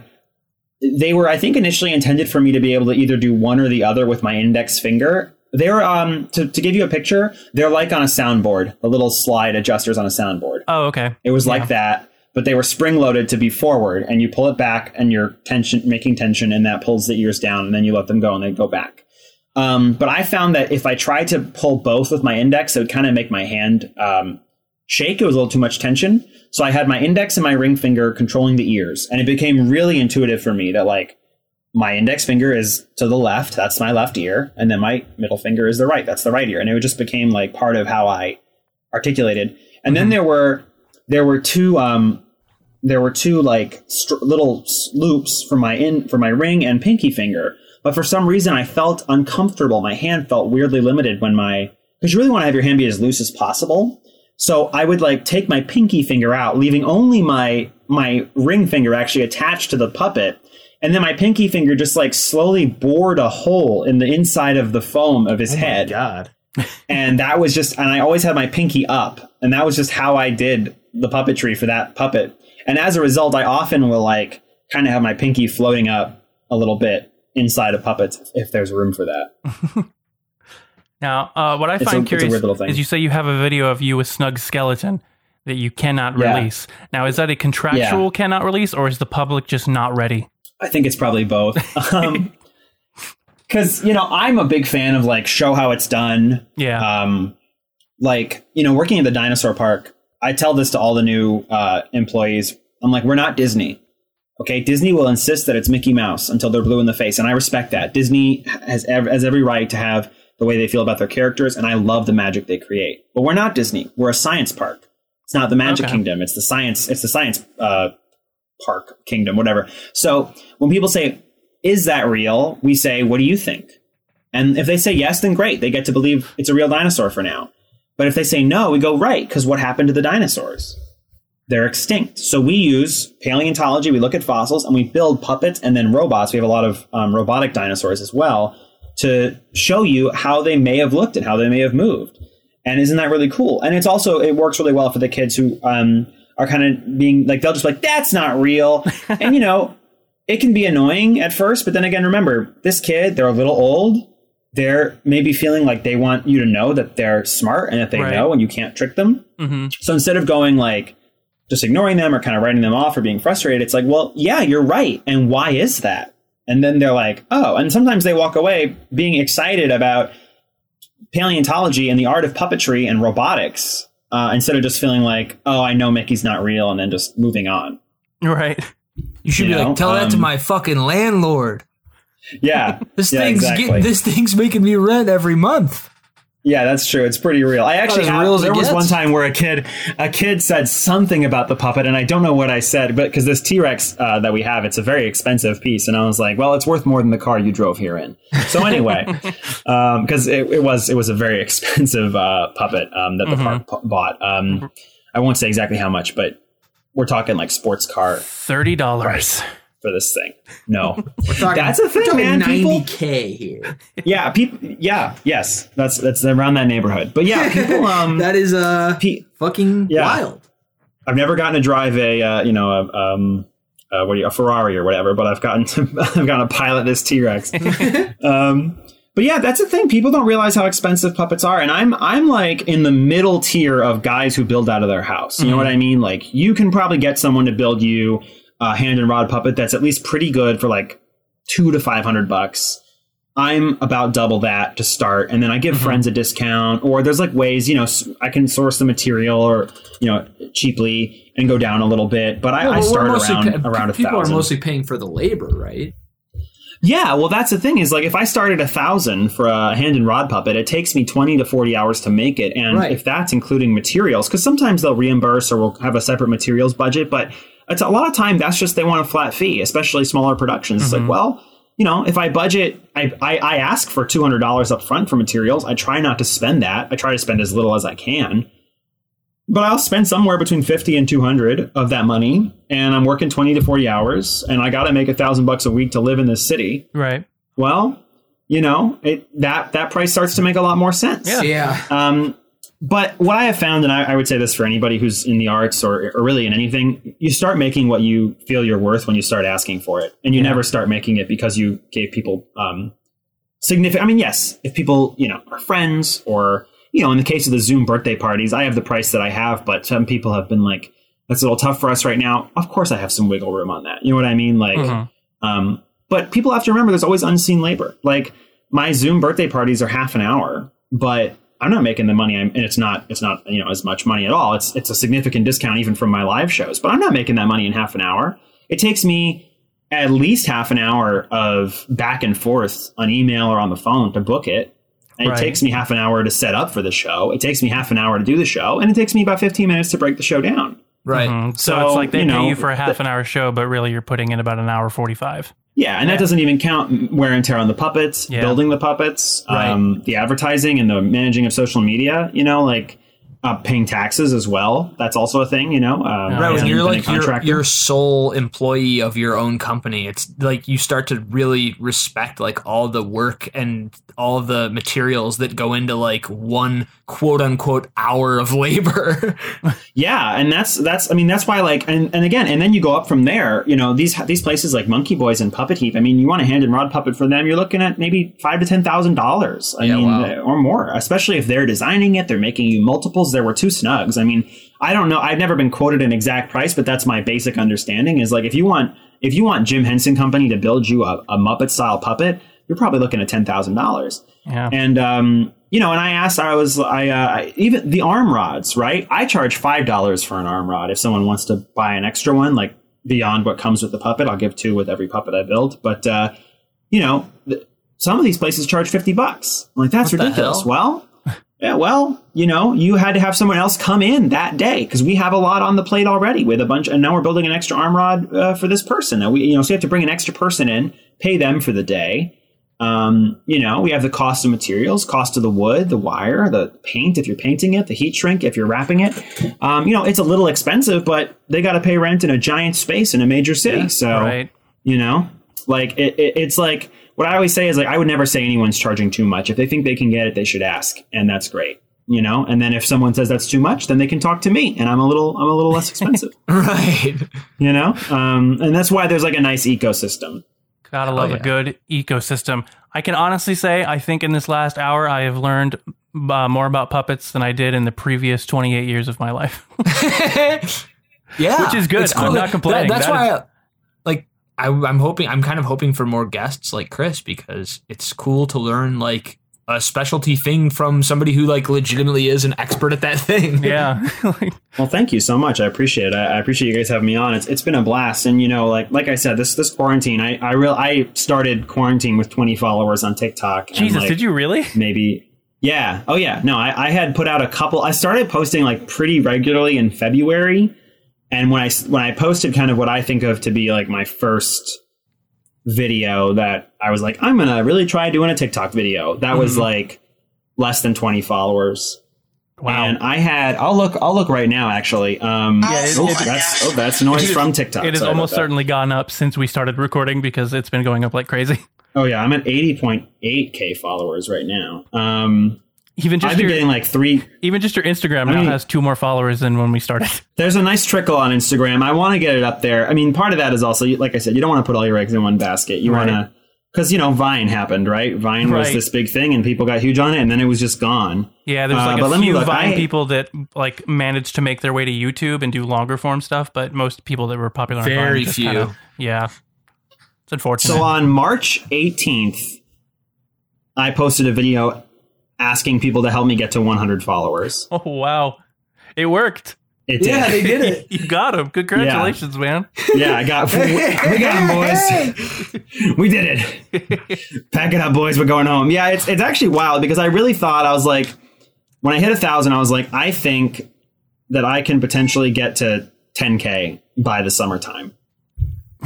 they were, I think, initially intended for me to be able to either do one or the other with my index finger. They're um to, to give you a picture, they're like on a soundboard, the little slide adjusters on a soundboard. Oh, okay. It was Yeah. like that, but they were spring loaded to be forward, and you pull it back, and you're tension making tension, and that pulls the ears down, and then you let them go, and they go back. Um, but I found that if I tried to pull both with my index, it would kind of make my hand um, shake. It was a little too much tension. So I had my index and my ring finger controlling the ears, and it became really intuitive for me that like my index finger is to the left, that's my left ear, and then my middle finger is the right, that's the right ear, and it just became like part of how I articulated. And then there were there were two um there were two like str- little loops for my in for my ring and pinky finger, but for some reason I felt uncomfortable. My hand felt weirdly limited when my because you really want to have your hand be as loose as possible. So I would like take my pinky finger out, leaving only my my ring finger actually attached to the puppet, and then my pinky finger just like slowly bored a hole in the inside of the foam of his head God. and that was just and i always had my pinky up and that was just how i did the puppetry for that puppet and as a result i often will like kind of have my pinky floating up a little bit inside of puppets if there's room for that Now, uh, what I find a curious is you say you have a video of you with Snug Skeleton that you cannot Yeah. release. Now, is that a contractual Yeah. cannot release, or is the public just not ready? i think it's probably both um, because you know I'm a big fan of like show how it's done. Yeah. Um, like you know, working at the dinosaur park, I tell this to all the new uh, employees. I'm like, we're not Disney. Okay, Disney will insist that it's Mickey Mouse until they're blue in the face, and I respect that. Disney has ev- has every right to have the way they feel about their characters, and I love the magic they create. But we're not Disney. We're a science park. It's not the Magic Okay. Kingdom. It's the science. It's the science uh, park kingdom, whatever. So when people say, "Is that real?" we say, "What do you think?" And if they say yes, then great. They get to believe it's a real dinosaur for now. But if they say no, we go right because what happened to the dinosaurs? They're extinct. So we use paleontology. We look at fossils and we build puppets and then robots. We have a lot of um, robotic dinosaurs as well to show you how they may have looked and how they may have moved. And isn't that really cool? And it's also it works really well for the kids who um, are kind of being like they'll just be like that's not real, and you know it can be annoying at first, but then again, remember this kid they're a little old. They're maybe feeling like they want you to know that they're smart and that they Right. know, and you can't trick them. hmm So instead of going like just ignoring them or kind of writing them off or being frustrated, it's like, well, yeah, you're right. And why is that? And then they're like, oh, and sometimes they walk away being excited about paleontology and the art of puppetry and robotics uh, instead of just feeling like, oh, I know Mickey's not real and then just moving on. Right. You should You be know, like, tell that to um, my fucking landlord. Yeah. This yeah, thing's exactly. get, this thing's making me rent every month. Yeah, that's true. It's pretty real. I actually as real as there was gets. one time where a kid a kid said something about the puppet, and I don't know what I said, but because this T Rex uh, that we have, it's a very expensive piece, and I was like, well, it's worth more than the car you drove here in. So anyway, because it, it was it was a very expensive uh, puppet um, that the park pu- bought. Um, I won't say exactly how much, but we're talking like sports car Thirty dollars. For this thing. No, Talking- That's a thing, we're man. 90k here. yeah, people, yeah, yes, that's that's around that neighborhood. But yeah, people, um, that is uh pe- fucking Yeah. wild. I've never gotten to drive a uh, you know a um uh, what do you, a Ferrari or whatever, but I've gotten to I've gotten to pilot this T Rex. um, but yeah, that's the thing. People don't realize how expensive puppets are, and I'm I'm like in the middle tier of guys who build out of their house. You know what I mean? Like you can probably get someone to build you a hand and rod puppet that's at least pretty good for like two to five hundred bucks. I'm about double that to start, and then I give mm-hmm. friends a discount, or there's like ways, you know, I can source the material or you know cheaply and go down a little bit. But I, I but start around pa- around a people thousand. are mostly paying for the labor, right? Yeah, well, that's the thing is like if I started a thousand for a hand and rod puppet, it takes me twenty to forty hours to make it, and Right. if that's including materials, because sometimes they'll reimburse or we'll have a separate materials budget, but it's a lot of time that's just they want a flat fee, especially smaller productions. It's like, well, you know, if I budget, I I, I ask for two hundred dollars up front for materials. I try not to spend that. I try to spend as little as I can. But I'll spend somewhere between 50 and 200 of that money, and I'm working 20 to 40 hours, and I got to make a thousand bucks a week to live in this city Right. well, you know, it that that price starts to make a lot more sense. Yeah. Yeah. Um, but what I have found, and I, I would say this for anybody who's in the arts or, or really in anything, you start making what you feel you're worth when you start asking for it, and you never start making it because you gave people um, significant. I mean, yes, if people you know are friends or you know, in the case of the Zoom birthday parties, I have the price that I have, but some people have been like, "That's a little tough for us right now." Of course, I have some wiggle room on that. You know what I mean? Like. Mhm. Um, but people have to remember there's always unseen labor. Like my Zoom birthday parties are half an hour, but I'm not making the money. I'm, and it's not it's not you know as much money at all. It's it's a significant discount even from my live shows, but I'm not making that money in half an hour. It takes me at least half an hour of back and forth on email or on the phone to book it. And Right. It takes me half an hour to set up for the show. It takes me half an hour to do the show, and it takes me about 15 minutes to break the show down. Right. Mhm. So, So, it's like they you pay you for a half an hour show, but really you're putting in about an hour forty-five. Yeah, and that doesn't even count wear and tear on the puppets, Yeah. building the puppets, Right. um, the advertising and the managing of social media. You know, like uh, paying taxes as well. That's also a thing. You know, um, Right, Right, when you're like your, contractor. your sole employee of your own company, it's like you start to really respect like all the work and all the materials that go into like one quote unquote hour of labor. Yeah, and that's that's I mean that's why like and, and again and then you go up from there. You know these these places like Monkey Boys and Puppet Heap. I mean, you want a hand and rod puppet for them, you're looking at maybe five to ten thousand dollars. I Yeah, mean, wow. uh, or more. Especially if they're designing it, they're making you multiples. There were two snugs. I mean, I don't know. I've never been quoted an exact price, but that's my basic understanding. Is like if you want if you want Jim Henson Company to build you a, a Muppet style puppet. you're probably looking at ten thousand dollars. Yeah. And um, you know, and I asked, I was, I uh, even the arm rods, right? I charge five dollars for an arm rod. If someone wants to buy an extra one, like beyond what comes with the puppet, I'll give two with every puppet I build. But uh, you know, th- some of these places charge fifty bucks. I'm like that's What ridiculous. Well. Yeah, well, you know, you had to have someone else come in that day because we have a lot on the plate already with a bunch, and now we're building an extra arm rod uh, for this person. Now we, you know, so you have to bring an extra person in, pay them for the day. Um, you know, we have the cost of materials, cost of the wood, the wire, the paint if you're painting it, the heat shrink if you're wrapping it. Um, you know, it's a little expensive, but they got to pay rent in a giant space in a major city. so, Right. you know, like it, it, it's like what I always say is like I would never say anyone's charging too much. If they think they can get it, they should ask, and that's great. You know, and then if someone says that's too much, then they can talk to me, and I'm a little I'm a little less expensive. Right. you know, um, and that's why there's like a nice ecosystem. Gotta love yeah. a good ecosystem. I can honestly say, I think in this last hour, I have learned uh, more about puppets than I did in the previous 28 years of my life. yeah, Which is good. It's I'm not complaining. that's That why, is- I, like, I, I'm hoping. I'm kind of hoping for more guests like Chris because it's cool to learn like a specialty thing from somebody who like legitimately is an expert at that thing. yeah. Well, thank you so much. I appreciate it. I, I appreciate you guys having me on. It's, it's been a blast. And you know, like like I said, this this quarantine, I I real I started quarantine with 20 followers on TikTok. and, Jesus, like, did you really? maybe yeah oh yeah no I, I had put out a couple i started posting like pretty regularly in february and when i s- when i posted kind of what i think of to be like my first video that i was like i'm gonna really try doing a tiktok video that was like less than 20 followers. Wow. and i had i'll look i'll look right now actually. Um Yeah, it- oh, it- that's oh that's noise from tiktok. it has Sorry almost certainly gone up since we started recording because it's been going up like crazy. oh yeah i'm at 80.8k followers right now. Um Even just i've been your getting like three even just your Instagram I now mean- has two more followers than when we started. There's a nice trickle on Instagram. I want to get it up there. I mean, part of that is also, like I said, you don't want to put all your eggs in one basket. You Right. want to, because you know, Vine happened, right? Vine was this big thing, and people got huge on it, and then it was just gone. Yeah, there's Uh, like but a let me few look. Vine I- people that like managed to make their way to YouTube and do longer form stuff, but most people that were popular on Very Vine just few. kinda- yeah, it's unfortunate. So on March 18th, I posted a video asking people to help me get to 100 followers. oh wow, it worked. It did. Yeah, they did it. You got him. Congratulations, man. Yeah, I got. we, we got them, boys. we did it. Pack it up, boys. We're going home. Yeah, it's it's actually wild because I really thought I was like, when I hit a thousand, I was like, I think that I can potentially get to 10k by the summertime.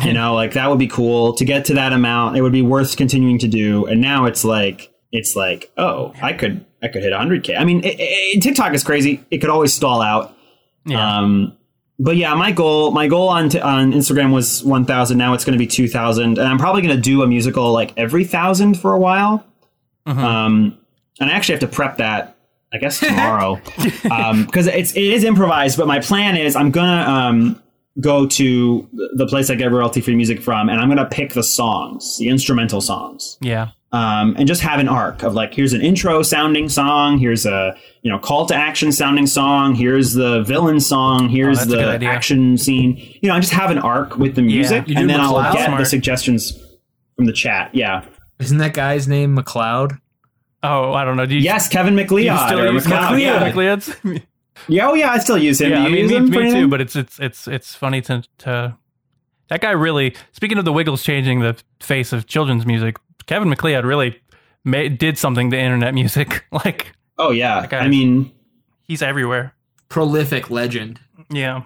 You know, like that would be cool to get to that amount. It would be worth continuing to do. And now it's like it's like, oh, I could I could hit 100k. I mean, it, it, TikTok is crazy. It could always stall out. Yeah. Um, but yeah, my goal my goal on t- on Instagram was 1,000. Now it's going to be 2,000, and I'm probably going to do a musical like every thousand for a while. Um, and I actually have to prep that. I guess tomorrow, because it's it is improvised. But my plan is I'm gonna um, go to the place I get royalty free music from, and I'm gonna pick the songs, the instrumental songs, yeah. um, and just have an arc of like here's an intro sounding song here's a you know call to action sounding song here's the villain song here's Oh, that's a good the action scene you know I just have an arc with the music You and do then I'll MacLeod? get the suggestions from the chat yeah Isn't that guy's name MacLeod? Oh, I don't know. Do you, yes Kevin do you MacLeod still or use MacLeod, MacLeod? yeah. MacLeod's? yeah oh yeah I still use him yeah, Do I mean, use me, him me too. anything? But it's it's it's it's funny to to that guy really. Speaking of the Wiggles changing the face of children's music, Kevin MacLeod really made, did something to internet music. like oh yeah guy I mean he's everywhere. Prolific legend. Yeah.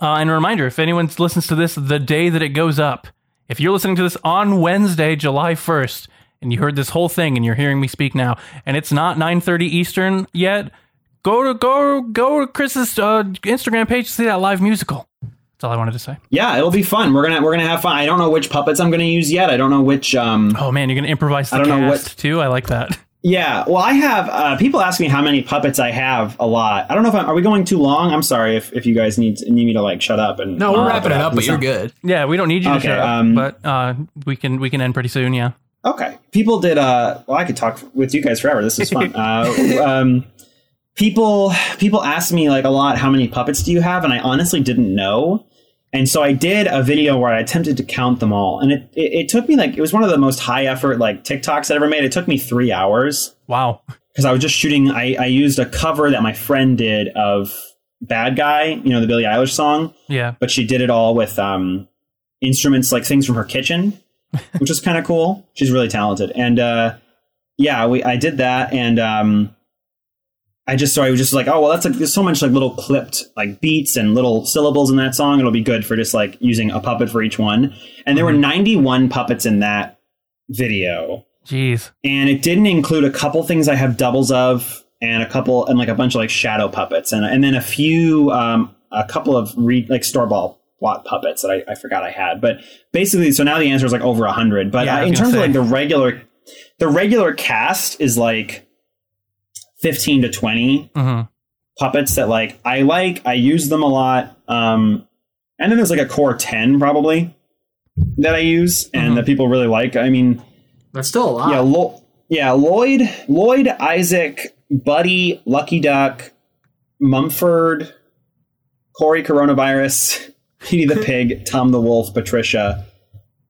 Uh, and a reminder: if anyone listens to this the day that it goes up, if you're listening to this on Wednesday, July 1st, and you heard this whole thing and you're hearing me speak now, and it's not 9:30 Eastern yet, go to go go to Chris's uh, Instagram page to see that live musical. That's all I wanted to say. yeah it'll be fun we're gonna we're gonna have fun I don't know which puppets I'm gonna use yet I don't know which um Oh man, you're gonna improvise the I don't know cast what- too. I like that. Yeah, well, I have uh, people ask me how many puppets I have. A lot. I don't know if I'm, are we going too long. I'm sorry if, if you guys need need me to like shut up and No, we're wrapping it up, but you're good. Yeah, we don't need you to Okay, shut up, um, but uh, we can we can end pretty soon. Yeah. Okay, people did. Uh, well, I could talk with you guys forever. This is fun. uh, um, people people ask me like a lot. How many puppets do you have? And I honestly didn't know. And so I did a video where I attempted to count them all, and it, it, it took me like it was one of the most high effort like TikToks I ever made. It took me three hours Wow. because I was just shooting. I, I used a cover that my friend did of "Bad Guy," you know, the Billie Eilish song, Yeah. but she did it all with um, instruments like things from her kitchen, which is kind of cool. She's really talented, and uh, yeah, we I did that, and um, I just so I was just like, oh well, that's like there's so much like little clipped like beats and little syllables in that song. It'll be good for just like using a puppet for each one. And there were 91 puppets in that video Jeez. and it didn't include a couple things I have doubles of, and a couple and like a bunch of like shadow puppets, and and then a few um a couple of re, like store ball bought puppets that I, I forgot I had. But basically, so now the answer is like over a hundred. But Yeah, uh, in terms of like the regular, the regular cast is like fifteen to twenty hmm puppets that like I like. I use them a lot. Um, and then there's like a core ten probably that I use and Mhm. that people really like. I mean. That's still a lot. Yeah, Lo- yeah, Lloyd, Lloyd, Isaac, Buddy, Lucky Duck, Mumford, Corey Coronavirus, Petey the Pig, Tom the Wolf, Patricia.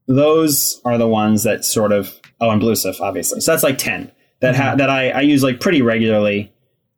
Those are the ones that sort of oh, and Bluesif, obviously. So that's like ten that ha- that I, I use like pretty regularly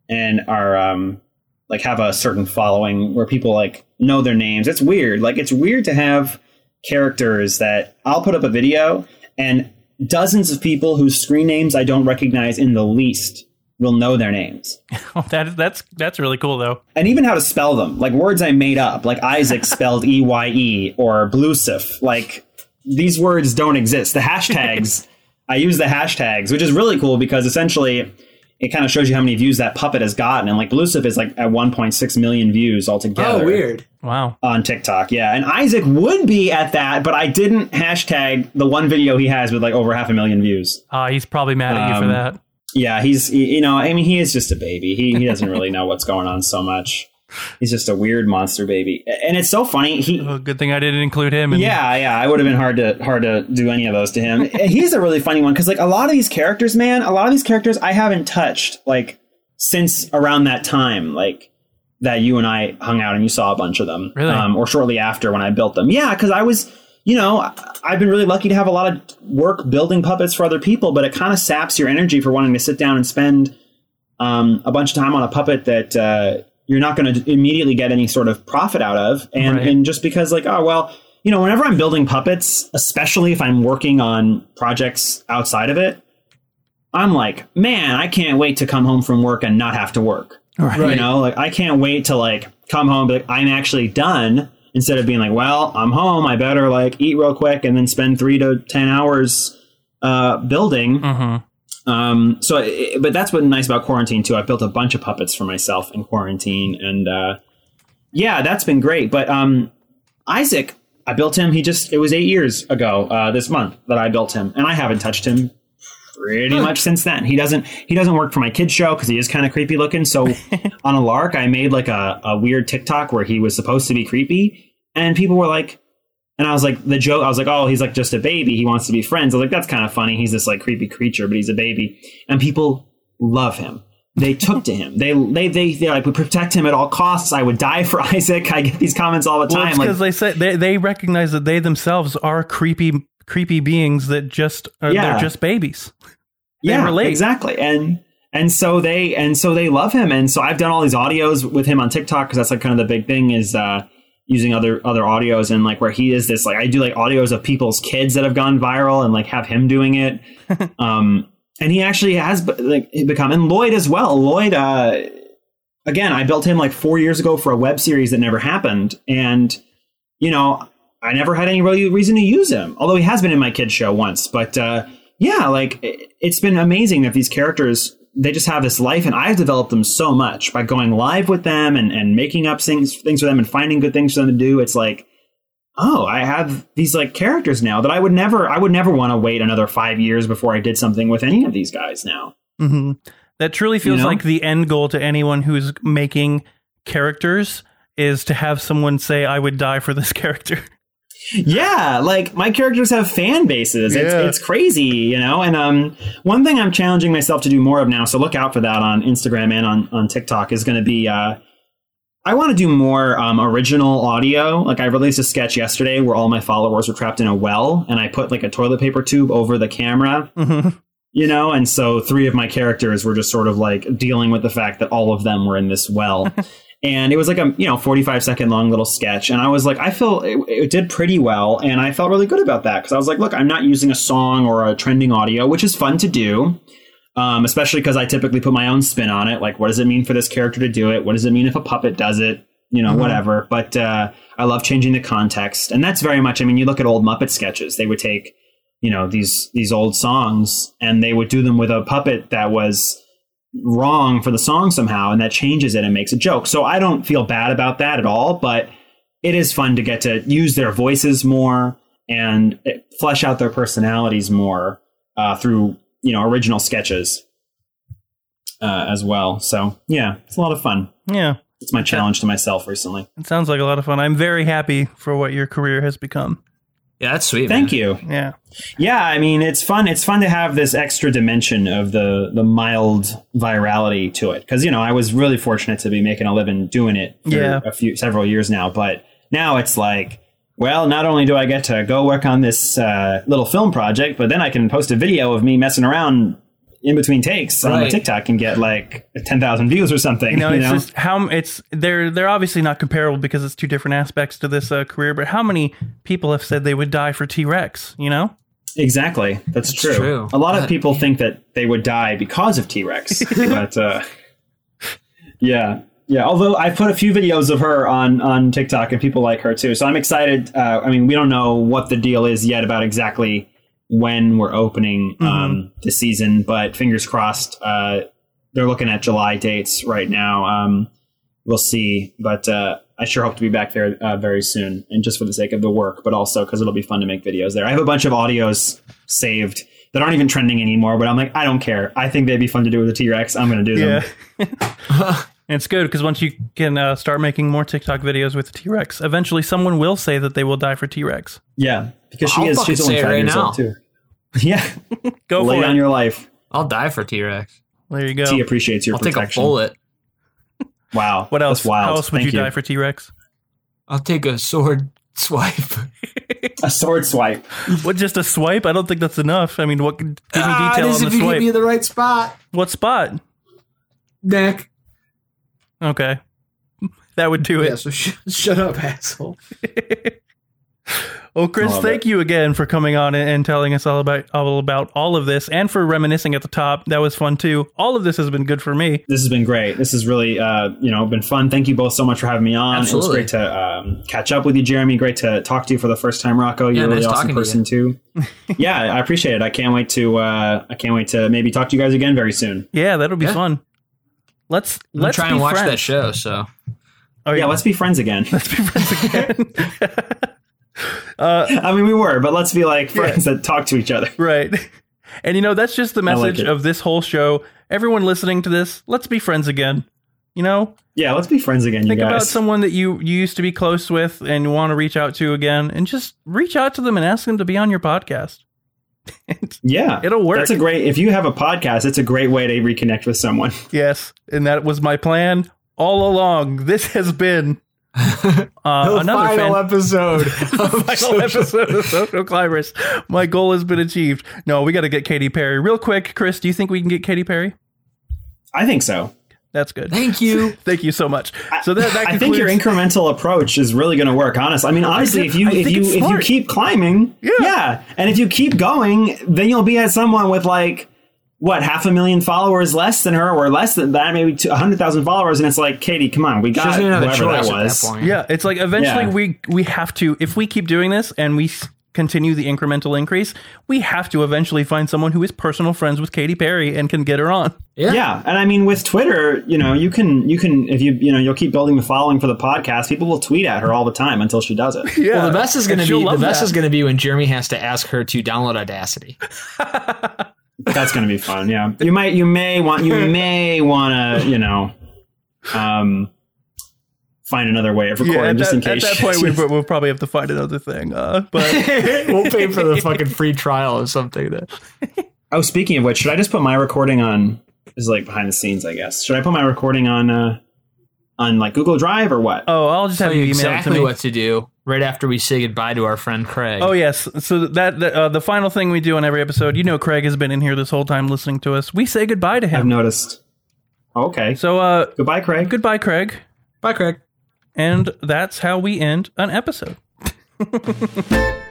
and are um like have a certain following where people like know their names. It's weird. Like it's weird to have characters that I'll put up a video and dozens of people whose screen names I don't recognize in the least will know their names. that that's that's really cool though. And even how to spell them, like words I made up, like Isaac spelled E Y E or Blusif. Like these words don't exist. The hashtags, I use the hashtags, which is really cool because essentially it kind of shows you how many views that puppet has gotten. And like Bluesif is like at 1.6 million views altogether oh, weird. Wow. on TikTok. Yeah, and Isaac would be at that, but I didn't hashtag the one video he has with like over half a million views. Uh, he's probably mad at you for Um, that. Yeah, he's you know, I mean, he is just a baby. He he doesn't really know what's going on so much. He's just a weird monster baby, and it's so funny. He Oh, good thing I didn't include him. In yeah, yeah, I would have been hard to hard to do any of those to him. He's a really funny one because like a lot of these characters, man, a lot of these characters I haven't touched like since around that time, like that you and I hung out and you saw a bunch of them, Really? um, or shortly after when I built them. Yeah, because I was, you know, I've been really lucky to have a lot of work building puppets for other people, but it kind of saps your energy for wanting to sit down and spend um, a bunch of time on a puppet that uh, you're not going to immediately get any sort of profit out of, and Right. and just because like oh well, you know, whenever I'm building puppets, especially if I'm working on projects outside of it, I'm like, man, I can't wait to come home from work and not have to work. Right. You know, like I can't wait to like come home, but I'm actually done. Instead of being like, well, I'm home, I better like eat real quick and then spend three to ten hours uh, building. hmm Um, so, it, but that's what's nice about quarantine too. I built a bunch of puppets for myself in quarantine, and uh, yeah, that's been great. But um, Isaac, I built him. He just it was eight years ago uh, this month that I built him, and I haven't touched him pretty much since then. He doesn't he doesn't work for my kids show because he is kind of creepy looking. So on a lark, I made like a, a weird TikTok where he was supposed to be creepy, and people were like. And I was like, the joke, I was like, oh, he's like just a baby. He wants to be friends. I was like, that's kind of funny. He's this like creepy creature, but he's a baby. And people love him. They took to him. They, they, they, they like would protect him at all costs. I would die for Isaac. I get these comments all the Well, time. it's like, because they say they, they recognize that they themselves are creepy creepy beings that just are Yeah. they're just babies. they yeah, relate. exactly. And, and so they, and so they love him. And so I've done all these audios with him on TikTok because that's like kind of the big thing is, uh, using other other audios and like where he is this like I do like audios of people's kids that have gone viral and like have him doing it. um and he actually has like become and Lloyd as well. Lloyd uh again, I built him like 4 years ago for a web series that never happened and you know, I never had any really reason to use him. Although he has been in my kids show once, but uh yeah, like it's been amazing that these characters they just have this life and I've developed them so much by going live with them and, and making up things things for them and finding good things for them to do. It's like, oh, I have these like characters now that I would never I would never want to wait another five years before I did something with any of these guys now. hmm That truly feels know? like the end goal to anyone who's making characters is to have someone say, "I would die for this character." Yeah, like my characters have fan bases. It's Yeah. it's crazy, you know. And um, one thing I'm challenging myself to do more of now, so look out for that on Instagram and on on TikTok is going to be. Uh, I want to do more um, original audio. Like I released a sketch yesterday where all my followers were trapped in a well, and I put like a toilet paper tube over the camera. Mhm. You know, and so three of my characters were just sort of like dealing with the fact that all of them were in this well. and it was like a you know 45 second long little sketch. And i was like i feel it, it did pretty well. And i felt really good about that. Because i was like look i'm not using a song or a trending audio which is fun to do. Um, especially because i typically put my own spin on it. Like what does it mean for this character to do it? What does it mean if a puppet does it? You know whatever. But uh, i love changing the context. And that's very much i mean you look at old muppet sketches. They would take you know these these old songs and they would do them with a puppet that was wrong for the song somehow and that changes it and makes a joke. So I don't feel bad about that at all, but it is fun to get to use their voices more and eh, flesh out their personalities more uh, through you know original sketches uh, as well. So yeah, it's a lot of fun. Yeah, It's my challenge to myself recently. it sounds like a lot of fun. I'm very happy for what your career has become. Yeah, that's sweet. Thank man. you. Yeah, Yeah, I mean it's fun. It's fun to have this extra dimension of the the mild virality to it because you know I was really fortunate to be making a living doing it for Yeah. a few several years now, but now it's like. Well, not only do I get to go work on this uh, little film project, but then I can post a video of me messing around in between takes on my Right. TikTok and get like ten thousand views or something. you know, it's just how it's they're they're obviously not comparable because it's two different aspects to this uh, career. But how many people have said they would die for T Rex? You know, Exactly. That's, That's true. true. A lot of But- people think that they would die because of T Rex. but uh, yeah. Yeah. Although I put a few videos of her on, on TikTok and people like her too. So I'm excited. Uh, I mean, we don't know what the deal is yet about exactly when we're opening um, the season, but fingers crossed. Uh, they're looking at July dates right now. Um, we'll see. But uh, I sure hope to be back there uh, very soon, and just for the sake of the work, but also because it'll be fun to make videos there. I have a bunch of audios saved that aren't even trending anymore, but I'm like, I don't care. I think they'd be fun to do with a T Rex. I'm going to do them. yeah. And it's good because once you can uh, start making more TikTok videos with T Rex, eventually someone will say that they will die for T Rex. Yeah, because she I'll is. She's only say five right years now. old too. Yeah, Go lay for on it. your life. I'll die for T Rex. there you go. T appreciates your I'll take a protection. bullet. Wow, What else? That's wild. How else would Thank you, die for T Rex? I'll take a sword swipe. a sword swipe? What? Just a swipe? I don't think that's enough. I mean, what? Give me Ah, detail this on if the you swipe. give me the right spot. what spot? Neck. Okay, that would do it. Yeah, so sh- shut up, asshole. Well, Chris, Love thank it. you again for coming on and telling us all about all about all of this, and for reminiscing at the top. That was fun too. All of this has been good for me. This has been great. This has really, uh, you know, been fun. Thank you both so much for having me on. Absolutely. It was great to um, catch up with you, Jeremy. Great to talk to you for the first time, Rocco. You're Yeah, a really nice awesome talking to person too. yeah, I appreciate it. I can't wait to. Uh, I can't wait to maybe talk to you guys again very soon. Yeah, that'll be Yeah. fun. Let's I'm let's trying be to watch friends. that show. So Oh, Yeah, let's be friends again. let's be friends again. uh, I mean, we were, but let's be like friends that talk to each other. right. And you know that's just the message it. of this whole show. Everyone listening to this, let's be friends again. You know, Yeah, let's be friends again, think you about someone that you, you used to be close with and want to reach out to again, and just reach out to them and ask them to be on your podcast. yeah, It'll work. That's a great. If you have a podcast, it's a great way to reconnect with someone. Yes, and that was my plan all along. This has been uh, another fan- episode. final episode of Social Climbers. My goal has been achieved. No, we got to get Katy Perry real quick. Chris, do you think we can get Katy Perry? I think so. That's good. Thank you. Thank you so much. So that, that I think your incremental approach is really going to work. Honest, I mean, honestly, think- if you if you it's if you keep climbing, Yeah. and if you keep going, then you'll be at someone with like what half a million followers less than her, or less than that, maybe a hundred thousand followers, and it's like, Katy, come on, we She got doesn't even have a whoever choice that at was. that point. Yeah, it's like eventually Yeah. we we have to if we keep doing this and we s- continue the incremental increase, we have to eventually find someone who is personal friends with Katy Perry and can get her on. Yeah. Yeah, and I mean with Twitter, you know, you can you can if you you know you'll keep building the following for the podcast. People will tweet at her all the time until she does it. Yeah. Well, the best is going to be the best that. is going to be when Jeremy has to ask her to download Audacity. That's going to be fun. Yeah, you might you may want you may want to you know, um, find another way of recording Yeah, at just that, in case. at that point, we, we'll probably have to find another thing. Uh, but we'll pay for the fucking free trial or something. That oh, speaking of which, should I just put my recording on? Is like behind the scenes, I guess. Should I put my recording on uh, on like Google Drive or what? Oh, I'll just Tell have you you email it to me. what to do right after we say goodbye to our friend Craig. Oh yes. So that the, uh, the final thing we do on every episode, you know, Craig has been in here this whole time listening to us. We say goodbye to him. I've noticed. Okay. So uh, Goodbye, Craig. goodbye, Craig. Bye, Craig. And that's how we end an episode.